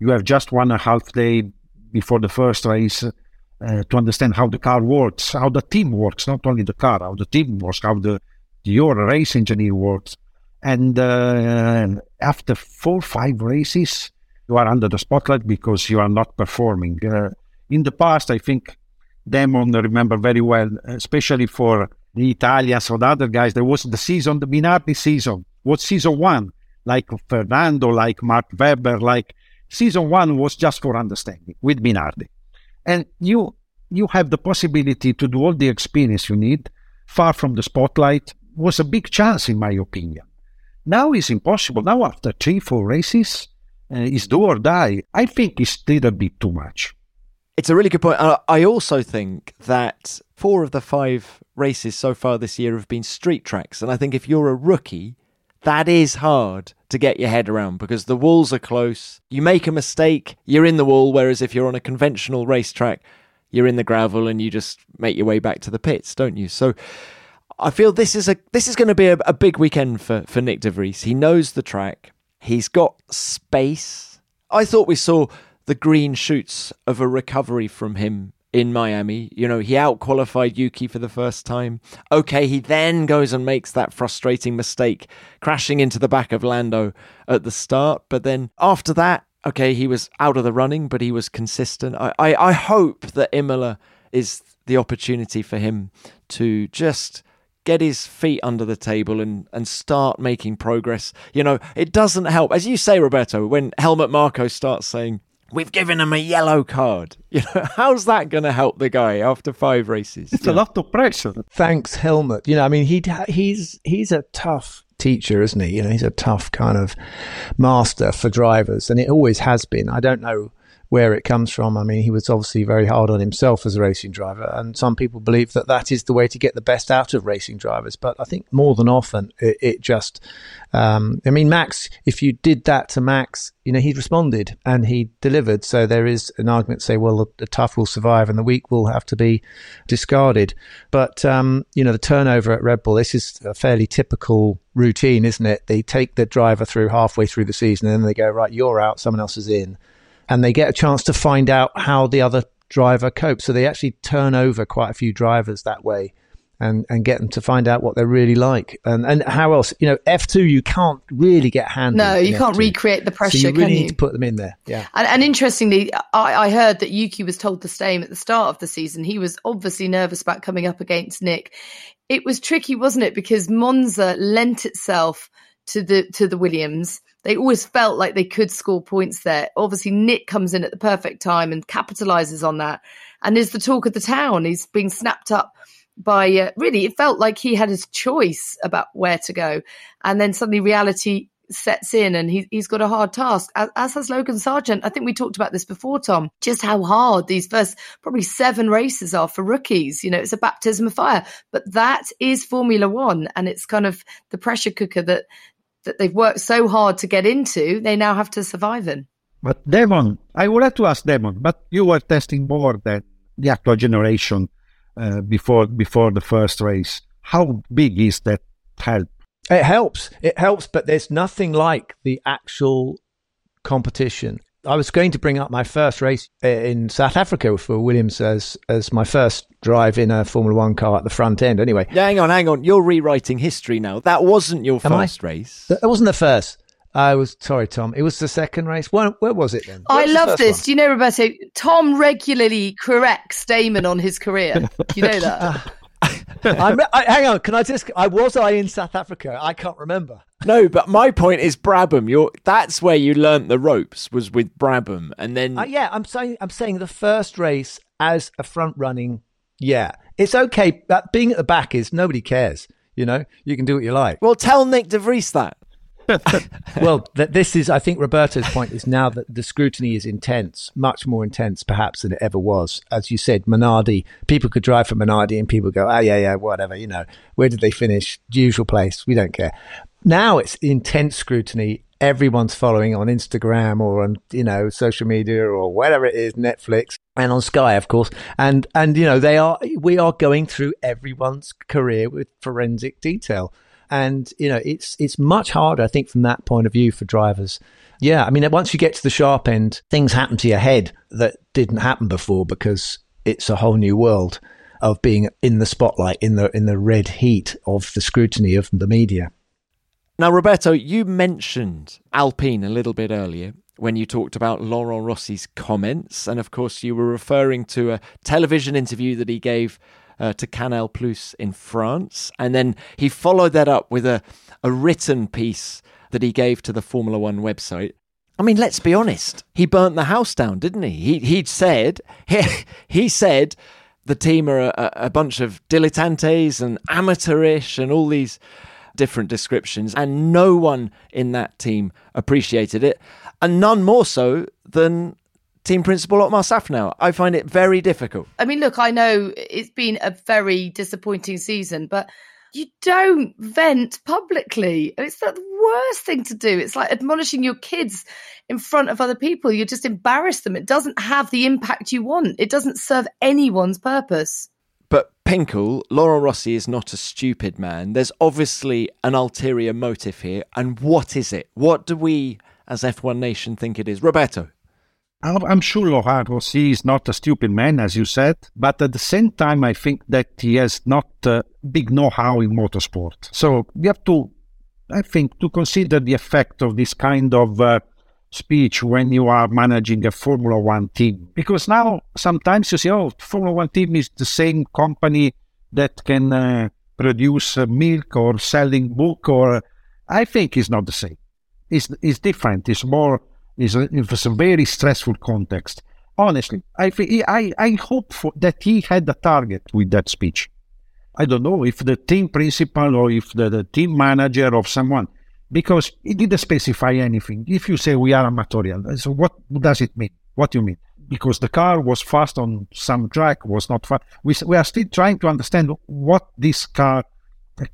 You have just one and a half day before the first race uh, to understand how the car works, how the team works, not only the car, how the team works, how the your race engineer works. And uh, after four, five races, you are under the spotlight because you are not performing. Uh, in the past, I think Damon remember very well, especially for the Italians or the other guys. There was the season, the Minardi season. What season one? Like Fernando, like Mark Webber, like season one was just for understanding with Minardi. And you you have the possibility to do all the experience you need, far from the spotlight, was a big chance in my opinion. Now it's impossible. Now after three, four races, uh, it's do or die. I think it's still a bit too much. It's a really good point. Uh, I also think that four of the five races so far this year have been street tracks. And I think if you're a rookie, that is hard to get your head around because the walls are close. You make a mistake, you're in the wall. Whereas if you're on a conventional racetrack, you're in the gravel and you just make your way back to the pits, don't you? So I feel this is a this is going to be a, a big weekend for for Nyck de Vries. He knows the track. He's got space. I thought we saw the green shoots of a recovery from him in Miami. You know, he outqualified Yuki for the first time. Okay, he then goes and makes that frustrating mistake, crashing into the back of Lando at the start. But then after that, okay, he was out of the running, but he was consistent. I, I, I hope that Imola is the opportunity for him to just get his feet under the table and, and start making progress. You know, it doesn't help. As you say, Roberto, when Helmut Marko starts saying, We've given him a yellow card. You know, how's that going to help the guy after five races? It's yeah. a lot of pressure. Thanks, Helmut. You know, I mean, he he's he's a tough teacher, isn't he? You know, he's a tough kind of master for drivers, and it always has been. I don't know where it comes from. I mean, he was obviously very hard on himself as a racing driver, and some people believe that that is the way to get the best out of racing drivers. But I think more than often, it, it just, um, I mean, Max, if you did that to Max, you know, he responded and he delivered. So there is an argument to say, well, the, the tough will survive and the weak will have to be discarded. But, um, you know, the turnover at Red Bull, this is a fairly typical routine, isn't it? They take the driver through halfway through the season and then they go, right, you're out, someone else is in and they get a chance to find out how the other driver copes. So they actually turn over quite a few drivers that way and, and get them to find out what they're really like. And and how else? You know, F2, you can't really get hands. No, you can't F2. recreate the pressure, so you really need to put them in there. Yeah. And, and interestingly, I, I, heard that Yuki was told the same at the start of the season. He was obviously nervous about coming up against Nyck. It was tricky, wasn't it? Because Monza lent itself to the to the Williams they always felt like they could score points there. Obviously, Nyck comes in at the perfect time and capitalizes on that and is the talk of the town. He's being snapped up by uh, really, it felt like he had his choice about where to go. And then suddenly reality sets in and he, he's got a hard task, as, as, has Logan Sargeant. I think we talked about this before, Tom, just how hard these first probably seven races are for rookies. You know, it's a baptism of fire, but that is Formula One and it's kind of the pressure cooker that that they've worked so hard to get into, they now have to survive in. But Devon, I would like to ask Devon, but you were testing more than the actual generation uh, before before the first race. How big is that help? It helps. It helps, but there's nothing like the actual competition. I was going to bring up my first race uh, in South Africa for Williams as as my first drive in a Formula One car at the front end. Anyway, yeah, hang on, hang on. You're rewriting history now. That wasn't your Am first I? race. That wasn't the first. I was sorry, Tom. It was the second race. Where, where was it then? I love this. One? Do you know, Roberto? Tom regularly corrects Damon on his career. Do you know that? I, hang on, can I just? I was I in South Africa? I can't remember. No, but my point is Brabham. You're that's where you learnt the ropes was with Brabham, and then uh, yeah, I'm saying I'm saying the first race as a front running Yeah, it's okay. That being at the back is nobody cares. You know, you can do what you like. Well, tell Nyck De Vries that. well, th- this is, I think, Roberto's point is now that the scrutiny is intense, much more intense, perhaps, than it ever was. As you said, Minardi, people could drive for Minardi and people go, oh, yeah, yeah, whatever, you know, where did they finish? Usual place, we don't care. Now it's intense scrutiny. Everyone's following on Instagram or on, you know, social media or whatever it is, Netflix and on Sky, of course. And, and, you know, they are, we are going through everyone's career with forensic detail. And, you know, it's, it's much harder, I think, from that point of view for drivers. Yeah. I mean, once you get to the sharp end, things happen to your head that didn't happen before because it's a whole new world of being in the spotlight, in the, in the red heat of the scrutiny of the media. Now, Roberto, you mentioned Alpine a little bit earlier when you talked about Laurent Rossi's comments. And of course, you were referring to a television interview that he gave uh, to Canal Plus in France. And then he followed that up with a, a written piece that he gave to the Formula One website. I mean, let's be honest. He burnt the house down, didn't he? He he said he, he said the team are a, a bunch of dilettantes and amateurish and all these different descriptions, and no one in that team appreciated it, and none more so than team principal Otmar Szafnauer. I find it very difficult. I mean, look, I know it's been a very disappointing season, but you don't vent publicly. It's the worst thing to do. It's like admonishing your kids in front of other people. You just embarrass them. It doesn't have the impact you want. It doesn't serve anyone's purpose. But Pinkel, Laurent Rossi is not a stupid man. There's obviously an ulterior motive here. And what is it? What do we, as F1 Nation, think it is? Roberto. I'm sure Laurent Rossi is not a stupid man, as you said, but at the same time, I think that he has not uh, big know-how in motorsport. So we have to, I think, to consider the effect of this kind of uh, speech when you are managing a Formula One team. Because now sometimes you say, oh, Formula One team is the same company that can uh, produce uh, milk or selling book, or I think it's not the same. It's, it's different. It's more is it's a very stressful context. Honestly, I, I, I hope for, that he had a target with that speech. I don't know if the team principal or if the, the team manager of someone, because he didn't specify anything. If you say we are amatorial, uh, so what does it mean? What do you mean? Because the car was fast on some track, was not fast. We, we are still trying to understand what this car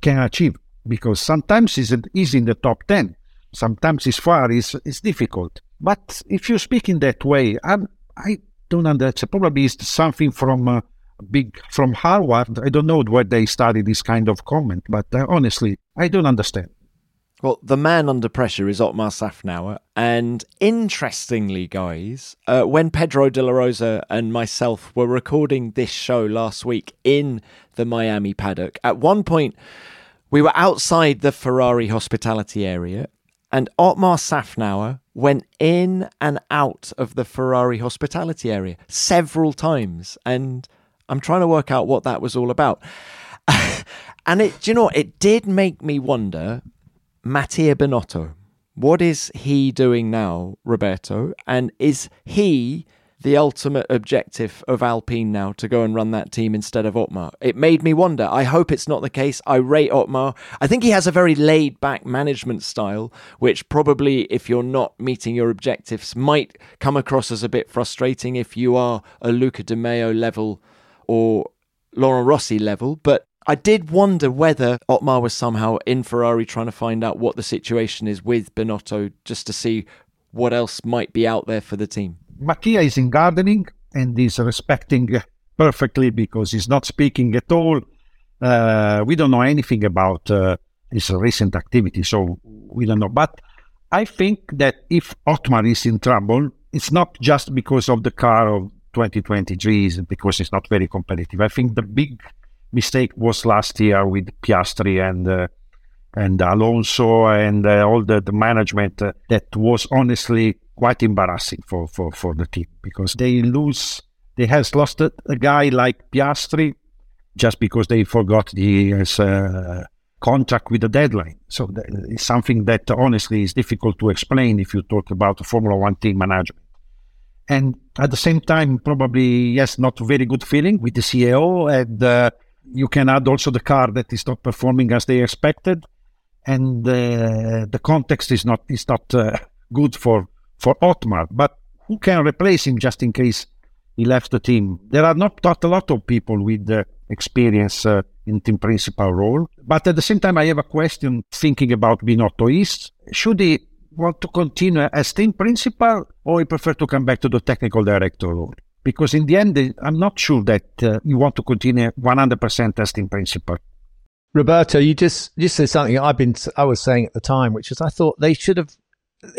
can achieve because sometimes it's, it's in the top 10, sometimes it's far, it's, it's difficult. But if you speak in that way, I'm, I don't understand. Probably it's something from uh, big from Harvard. I don't know where they study this kind of comment, but uh, honestly, I don't understand. Well, the man under pressure is Otmar Szafnauer. And interestingly, guys, uh, when Pedro de la Rosa and myself were recording this show last week in the Miami paddock, at one point we were outside the Ferrari hospitality area and Otmar Szafnauer went in and out of the Ferrari hospitality area several times. And I'm trying to work out what that was all about. and it, you know, it did make me wonder Mattia Binotto. What is he doing now, Roberto? And is he the ultimate objective of Alpine now to go and run that team instead of Otmar. It made me wonder. I hope it's not the case. I rate Otmar. I think he has a very laid back management style, which probably, if you're not meeting your objectives, might come across as a bit frustrating if you are a Luca De Meo level or Laurent Rossi level. But I did wonder whether Otmar was somehow in Ferrari trying to find out what the situation is with Binotto just to see what else might be out there for the team. Mattia is in gardening and is respecting perfectly because he's not speaking at all. Uh, we don't know anything about uh, his recent activity, so we don't know. But I think that if Otmar is in trouble, it's not just because of the car of 2023, it's because it's not very competitive. I think the big mistake was last year with Piastri and uh, and Alonso and uh, all the, the management uh, that was honestly quite embarrassing for, for, for the team because they lose, they has lost a, a guy like Piastri just because they forgot his uh, contract with the deadline. So it's something that honestly is difficult to explain if you talk about Formula One team management. And at the same time, probably, yes, not very good feeling with the CEO. And uh, you can add also the car that is not performing as they expected. And uh, the context is not is not uh, good for, for Otmar. But who can replace him just in case he left the team? There are not, not a lot of people with uh, experience uh, in team principal role. But at the same time, I have a question thinking about Binotto East. Should he want to continue as team principal or he prefer to come back to the technical director role? Because in the end, I'm not sure that uh, you want to continue 100% as team principal. Roberto, you just you said something I've been I was saying at the time, which is I thought they should have.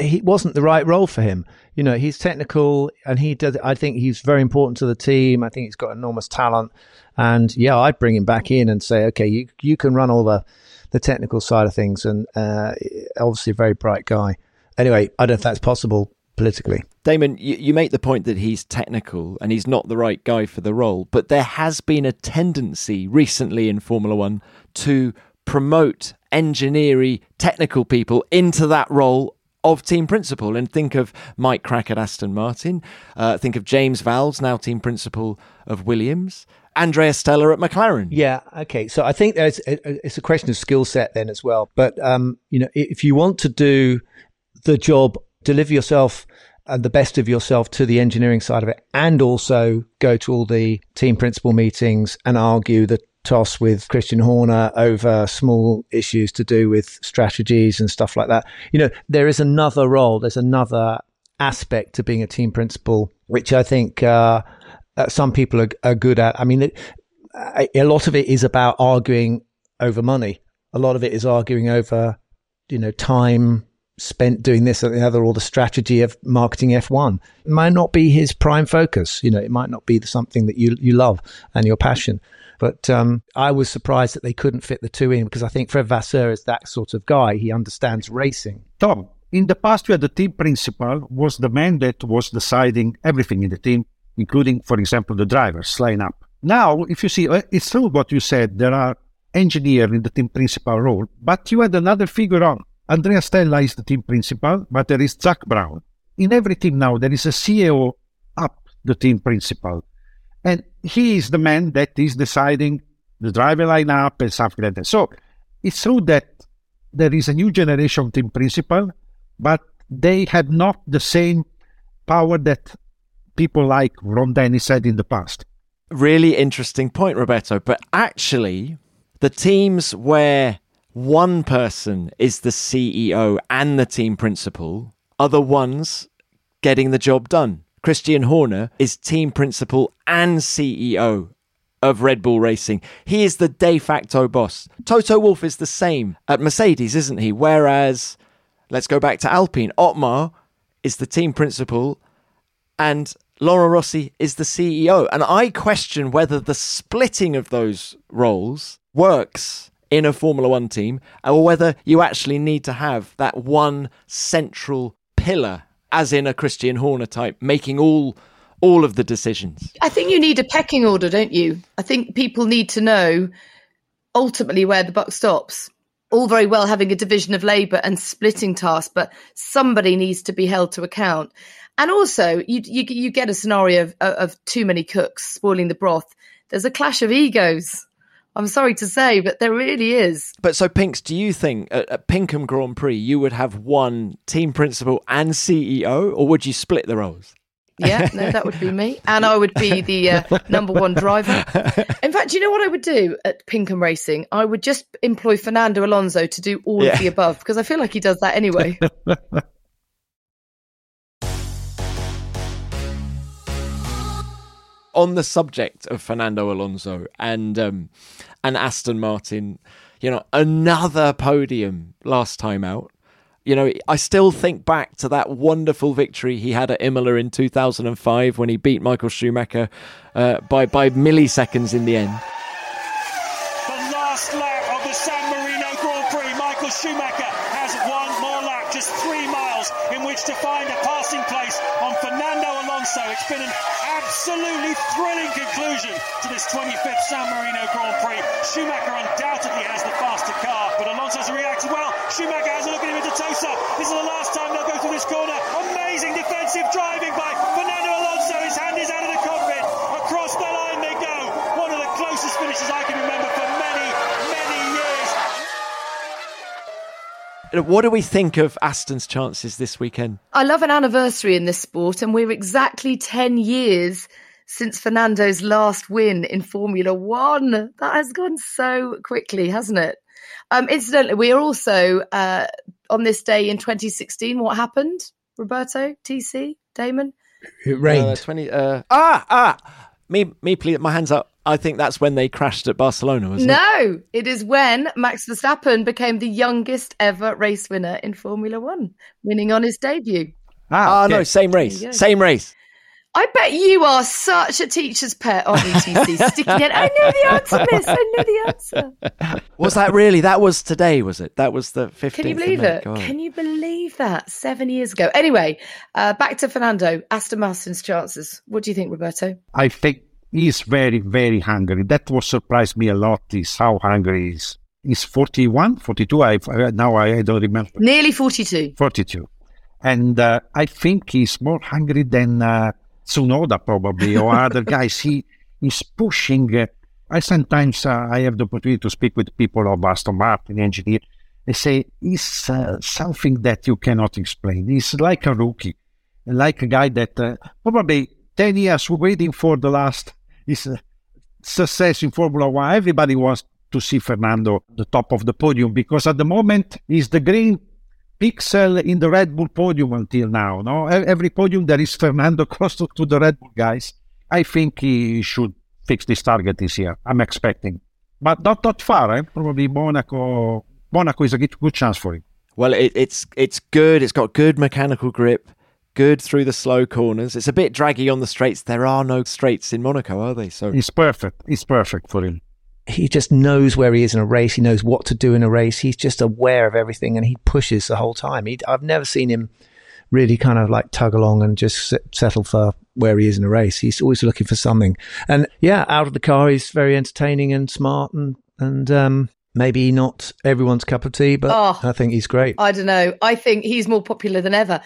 He wasn't the right role for him. You know, he's technical and he does. I think he's very important to the team. I think he's got enormous talent, and yeah, I'd bring him back in and say, okay, you you can run all the the technical side of things, and uh, obviously a very bright guy. Anyway, I don't know if that's possible politically. Damon, you, you, make the point that he's technical and he's not the right guy for the role, but there has been a tendency recently in Formula One to promote engineering technical people into that role of team principal. And think of Mike Krack at Aston Martin, uh, think of James Vowles, now team principal of Williams. Andrea Stella at McLaren. Yeah, okay. So I think there's a, it's a question of skill set then as well. But um, you know, if you want to do the job, deliver yourself and the best of yourself to the engineering side of it, and also go to all the team principal meetings and argue the toss with Christian Horner over small issues to do with strategies and stuff like that. You know, there is another role, there's another aspect to being a team principal, which I think uh, uh, some people are, are, good at. I mean, it, a lot of it is about arguing over money. A lot of it is arguing over, you know, time, spent doing this or the other, or the strategy of marketing F1. It might not be his prime focus. You know, it might not be something that you, you love and your passion. But um, I was surprised that they couldn't fit the two in because I think Fred Vasseur is that sort of guy. He understands racing. Tom, in the past, we had the team principal was the man that was deciding everything in the team, including, for example, the drivers lineup. Now, if you see, uh, it's true what you said. There are engineers in the team principal role, but you had another figure on Andrea Stella is the team principal, but there is Zak Brown. In every team now, there is a CEO up the team principal. And he is the man that is deciding the driver lineup and something like that. So it's true that there is a new generation team principal, but they had not the same power that people like Ron Dennis had in the past. Really interesting point, Roberto. But actually, the teams where one person is the CEO and the team principal are the ones getting the job done. Christian Horner is team principal and CEO of Red Bull Racing. He is the de facto boss. Toto Wolff is the same at Mercedes, isn't he? Whereas, let's go back to Alpine, Otmar is the team principal and Laurent Rossi is the CEO. And I question whether the splitting of those roles works in a Formula One team, or whether you actually need to have that one central pillar, as in a Christian Horner type, making all all of the decisions. I think you need a pecking order, don't you? I think people need to know ultimately where the buck stops. All very well having a division of labour and splitting tasks, but somebody needs to be held to account. And also, you you, you get a scenario of, of too many cooks spoiling the broth. There's a clash of egos I'm sorry to say, but there really is. But so, Pinks, do you think at, at Pinkham Grand Prix you would have one team principal and CEO, or would you split the roles? Yeah, no, that would be me. And I would be the uh, number one driver. In fact, you know what I would do at Pinkham Racing? I would just employ Fernando Alonso to do all yeah. of the above because I feel like he does that anyway. on the subject of Fernando Alonso and um, and Aston Martin, you know, another podium last time out. You know, I still think back to that wonderful victory he had at Imola in 2005 when he beat Michael Schumacher uh, by by milliseconds in the end. The last lap of the San Marino Grand Prix, Michael Schumacher has one more lap, just three miles in which to find a passing place on Fernando Alonso. It's been an absolutely thrilling conclusion to this 25th San Marino Grand Prix. Schumacher undoubtedly has the faster car, but Alonso has reacted well. Schumacher has a look at him into Tosa. This is the last time they'll go through this corner. Amazing defensive driving by Fernando Alonso. His hand is out of the cockpit. Across the line they go. One of the closest finishes I can remember for many, many years. What do we think of Aston's chances this weekend? I love an anniversary in this sport, and we're exactly 10 years since Fernando's last win in Formula One. That has gone so quickly, hasn't it? Um, incidentally, we are also uh, on this day in 2016. What happened, Roberto, TC, Damon? It rained. Uh, 20, uh, ah, ah! Me, me, please, my hands up. I think that's when they crashed at Barcelona, wasn't it? No, it is when Max Verstappen became the youngest ever race winner in Formula One, winning on his debut. Ah, okay. no, same race. There you go. Same race. I bet you are such a teacher's pet, aren't you, TC? Sticking in. I know the answer, miss. I know the answer. Was that really? That was today, was it? That was the 15th. Can you of believe May. it? Can you believe that? Seven years ago. Anyway, uh, back to Fernando. Aston Martin's chances. What do you think, Roberto? I think he's very, very hungry. That was surprised me a lot. Is how hungry he is. He's 41, 42. I now I, I don't remember. Nearly 42. 42, and uh, I think he's more hungry than uh, Tsunoda probably or other guys. He is pushing. I sometimes uh, I have the opportunity to speak with people of Aston Martin engineer. They say it's uh, something that you cannot explain. He's like a rookie, like a guy that uh, probably ten years waiting for the last his uh, success in Formula One. Everybody wants to see Fernando the top of the podium because at the moment he's the green pixel in the Red Bull podium until now. No, every podium there is Fernando close to, to the Red Bull guys. I think he should fix this target this year. I'm expecting, but not not far. Eh? Probably Monaco. Monaco is a good, good chance for him. Well, it, it's it's good. It's got good mechanical grip, good through the slow corners. It's a bit draggy on the straights. There are no straights in Monaco, are they? So It's perfect. It's perfect for him. He just knows where he is in a race. He knows what to do in a race. He's just aware of everything, and he pushes the whole time. He, I've never seen him really kind of like tug along and just sit, settle for where he is in a race. He's always looking for something. And yeah, out of the car, he's very entertaining and smart, and and um, maybe not everyone's cup of tea, but Oh. I think he's great. I don't know. I think he's more popular than ever.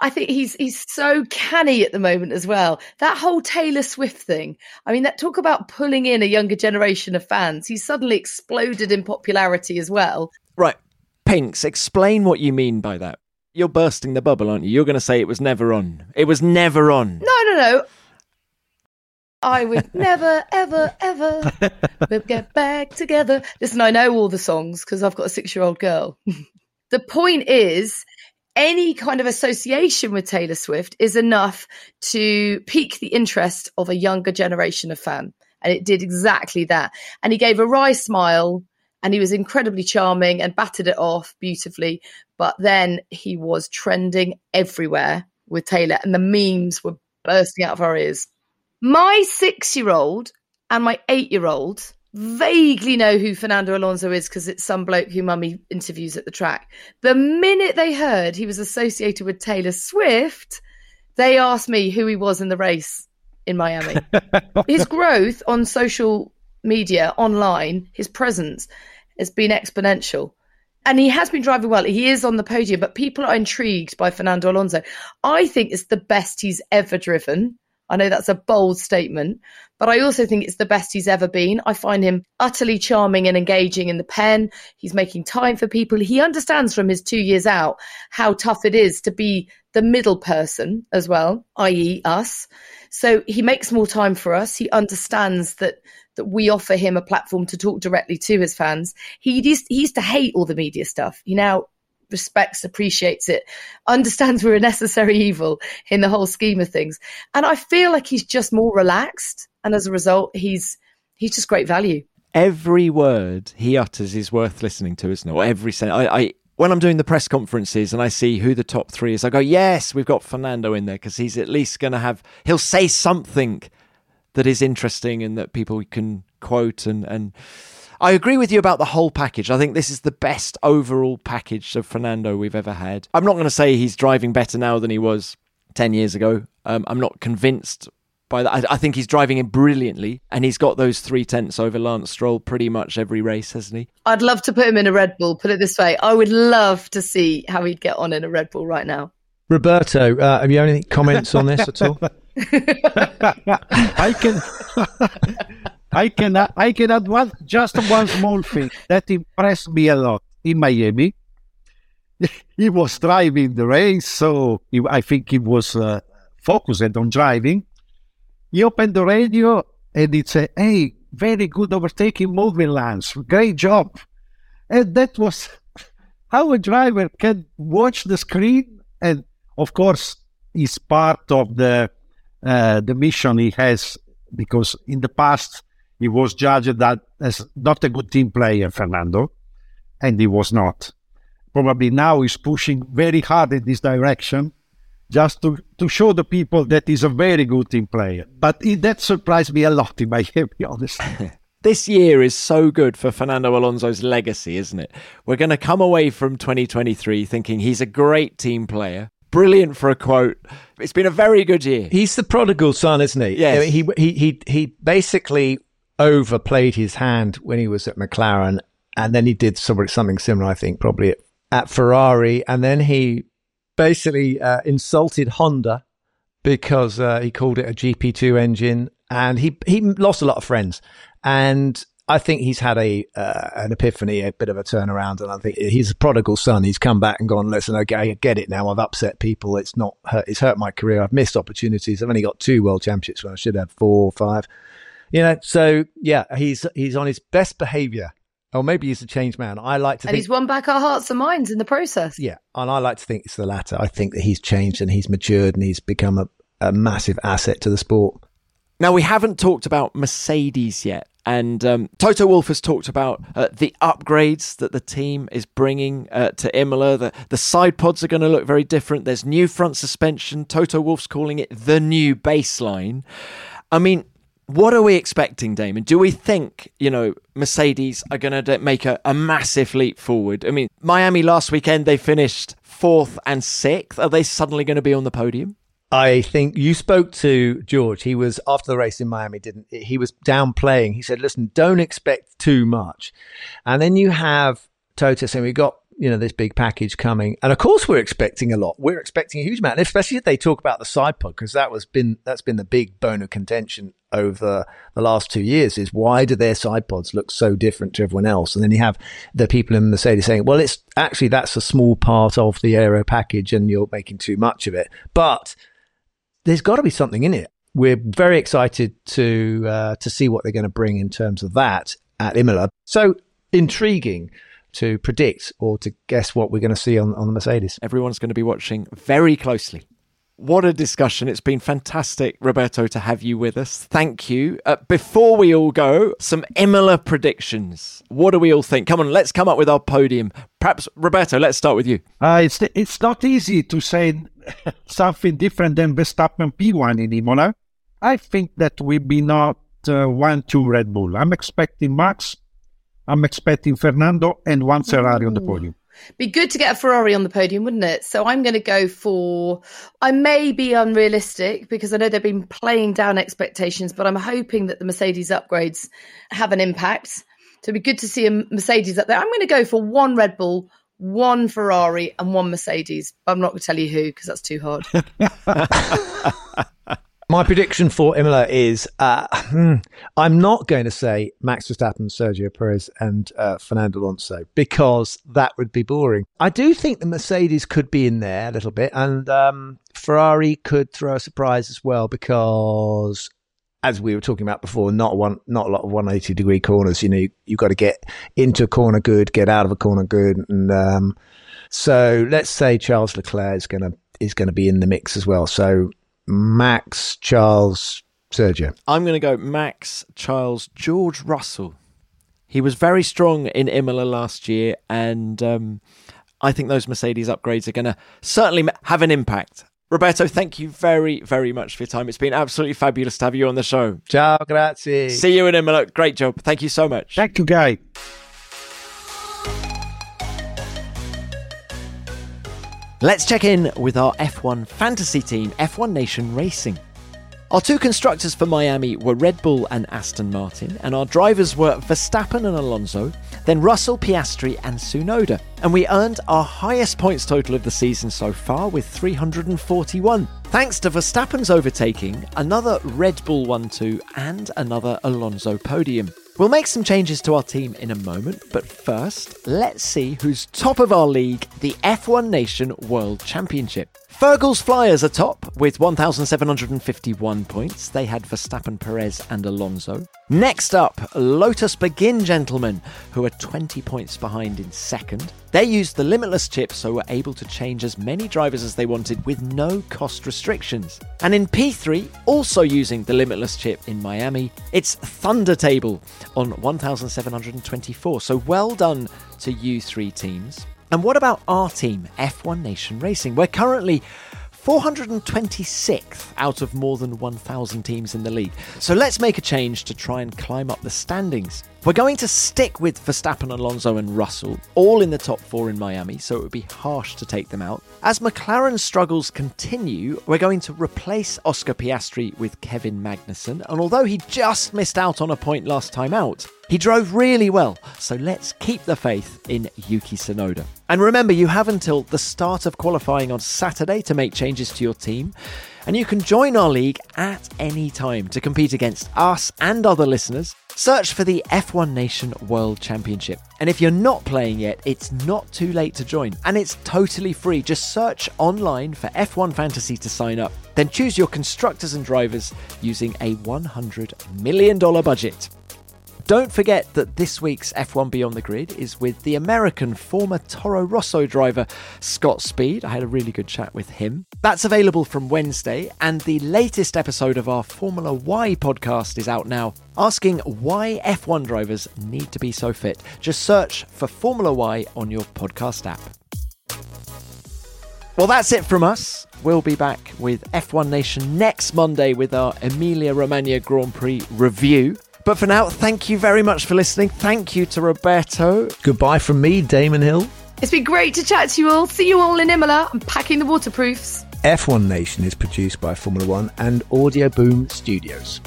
I think he's he's so canny at the moment as well. That whole Taylor Swift thing. I mean, that talk about pulling in a younger generation of fans. He's suddenly exploded in popularity as well. right, Pinks, explain what you mean by that. You're bursting the bubble, aren't you? You're going to say it was never on. It was never on. No, no, no. I would never, ever, ever we'll get back together. Listen, I know all the songs because I've got a six year old girl. the point is, any kind of association with Taylor Swift is enough to pique the interest of a younger generation of fan. And it did exactly that. And he gave a wry smile and he was incredibly charming and batted it off beautifully. But then he was trending everywhere with Taylor and the memes were bursting out of our ears. My six year old and my eight year old vaguely know who Fernando Alonso is because it's some bloke who mummy interviews at the track. The minute they heard he was associated with Taylor Swift, they asked me who he was in the race in Miami. his growth on social media, online, his presence has been exponential. And he has been driving well. He is on the podium, but people are intrigued by Fernando Alonso. I think it's the best he's ever driven. I know that's a bold statement, but I also think it's the best he's ever been. I find him utterly charming and engaging in the pen. He's making time for people. He understands from his two years out how tough it is to be the middle person as well, i.e., us. So he makes more time for us. He understands that that we offer him a platform to talk directly to his fans. He used, he used to hate all the media stuff. He now respects, appreciates it, understands we're a necessary evil in the whole scheme of things. And I feel like he's just more relaxed. And as a result, he's he's just great value. Every word he utters is worth listening to, isn't it? Or every sentence. I, I when I'm doing the press conferences and I see who the top three is, I go, yes, we've got Fernando in there because he's at least going to have. He'll say something that is interesting and that people can quote and and. I agree with you about the whole package. I think this is the best overall package of Fernando we've ever had. I'm not going to say he's driving better now than he was 10 years ago. Um, I'm not convinced by that. I, I think he's driving it brilliantly, and he's got those three tenths over Lance Stroll pretty much every race, hasn't he? I'd love to put him in a Red Bull, put it this way. I would love to see how he'd get on in a Red Bull right now. Roberto, uh, have you any comments on this at all? I can I can I can add one just one small thing that impressed me a lot in Miami. he was driving the race, so he, I think he was uh, focused on driving. He opened the radio and it said, "Hey, very good overtaking moving, Lance. Great job." And that was how a driver can watch the screen, and of course, is part of the uh, the mission he has because in the past he was judged that as not a good team player, Fernando, and he was not. Probably now he's pushing very hard in this direction just to, to show the people that he's a very good team player. But it, that surprised me a lot, in my to be honest. this year is so good for Fernando Alonso's legacy, isn't it? We're going to come away from 2023 thinking he's a great team player. Brilliant for a quote. It's been a very good year. He's the prodigal son, isn't he? Yes. He he he he basically overplayed his hand when he was at McLaren, and then he did something similar, I think, probably at, at Ferrari, and then he basically uh, insulted Honda because uh, he called it a GP2 engine, and he he lost a lot of friends. And I think he's had a uh, an epiphany, a bit of a turnaround, and I think he's a prodigal son. He's come back and gone, listen, okay, I get it now. I've upset people. It's not hurt. It's hurt my career. I've missed opportunities. I've only got two world championships when I should have four or five. You know, so yeah, he's he's on his best behaviour or maybe he's a changed man. I like to and think, he's won back our hearts and minds in the process. Yeah, and I like to think it's the latter. I think that he's changed and he's matured and he's become a, a massive asset to the sport. Now we haven't talked about Mercedes yet, and um, Toto Wolff has talked about uh, the upgrades that the team is bringing uh, to Imola. The, the side pods are going to look very different. There's new front suspension. Toto Wolff's calling it the new baseline. I mean, what are we expecting, Damon? Do we think, you know, Mercedes are going to make a, a massive leap forward? I mean, Miami last weekend, they finished fourth and sixth. Are they suddenly going to be on the podium? I think you spoke to George. He was after the race in Miami, didn't he? Was downplaying. He said, "Listen, don't expect too much." And then you have Toto saying, "We got you know, this big package coming. And of course, we're expecting a lot. We're expecting a huge amount, and especially if they talk about the side pod, because that was been that's been the big bone of contention over the last two years. Is why do their side pods look so different to everyone else? And then you have the people in Mercedes saying, "Well, it's actually that's a small part of the aero package, and you're making too much of it." But there's got to be something in it. We're very excited to uh, to see what they're going to bring in terms of that at Imola. So intriguing to predict or to guess what we're going to see on, on the Mercedes. Everyone's going to be watching very closely. What a discussion. It's been fantastic, Roberto, to have you with us. Thank you. Uh, before we all go, some Imola predictions. What do we all think? Come on, let's come up with our podium. Perhaps, Roberto, let's start with you. Uh, it's, it's not easy to say something different than Verstappen P1 in Imola. I think that will be not uh, 1 2 Red Bull. I'm expecting Max I'm expecting Fernando and one Ferrari Ooh. on the podium. Be good to get a Ferrari on the podium, wouldn't it? So I'm going to go for. I may be unrealistic because I know they've been playing down expectations, but I'm hoping that the Mercedes upgrades have an impact. So it'd be good to see a Mercedes up there. I'm going to go for one Red Bull, one Ferrari, and one Mercedes. I'm not going to tell you who because that's too hard. My prediction for Imola is uh, hmm, I'm not going to say Max Verstappen, Sergio Perez, and uh, Fernando Alonso because that would be boring. I do think the Mercedes could be in there a little bit, and um, Ferrari could throw a surprise as well because. As we were talking about before, not one, not a lot of 180 degree corners. You know, you, have got to get into a corner good, get out of a corner good, and um, so let's say Charles Leclerc is going to is going to be in the mix as well. So Max, Charles, Sergio. I'm going to go Max, Charles, George Russell. He was very strong in Imola last year, and um, I think those Mercedes upgrades are going to certainly have an impact. Roberto, thank you very, very much for your time. It's been absolutely fabulous to have you on the show. Ciao, grazie. See you in Imola. Great job. Thank you so much. Thank you, Guy. Let's check in with our F1 fantasy team, F1 Nation Racing. Our two constructors for Miami were Red Bull and Aston Martin, and our drivers were Verstappen and Alonso, then Russell, Piastri, and Tsunoda. And we earned our highest points total of the season so far with 341. Thanks to Verstappen's overtaking, another Red Bull 1 2, and another Alonso podium. We'll make some changes to our team in a moment, but first, let's see who's top of our league, the F1 Nation World Championship. Fergal's Flyers are top with 1,751 points. They had Verstappen, Perez, and Alonso. Next up, Lotus Begin Gentlemen, who are 20 points behind in second. They used the Limitless chip, so were able to change as many drivers as they wanted with no cost restrictions. And in P3, also using the Limitless chip in Miami, it's Thunder Table on 1,724. So well done to you three teams. And what about our team, F1 Nation Racing? We're currently 426th out of more than 1,000 teams in the league. So let's make a change to try and climb up the standings. We're going to stick with Verstappen, Alonso, and Russell, all in the top four in Miami, so it would be harsh to take them out. As McLaren's struggles continue, we're going to replace Oscar Piastri with Kevin Magnussen, and although he just missed out on a point last time out, he drove really well, so let's keep the faith in Yuki Tsunoda. And remember, you have until the start of qualifying on Saturday to make changes to your team. And you can join our league at any time to compete against us and other listeners. Search for the F1 Nation World Championship. And if you're not playing yet, it's not too late to join. And it's totally free. Just search online for F1 Fantasy to sign up. Then choose your constructors and drivers using a $100 million budget. Don't forget that this week's F1 Beyond the Grid is with the American former Toro Rosso driver Scott Speed. I had a really good chat with him. That's available from Wednesday, and the latest episode of our Formula Why podcast is out now, asking why F1 drivers need to be so fit. Just search for Formula Why on your podcast app. Well, that's it from us. We'll be back with F1 Nation next Monday with our Emilia Romagna Grand Prix review. But for now, thank you very much for listening. Thank you to Roberto. Goodbye from me, Damon Hill. It's been great to chat to you all. See you all in Imola. I'm packing the waterproofs. F1 Nation is produced by Formula One and Audioboom Studios.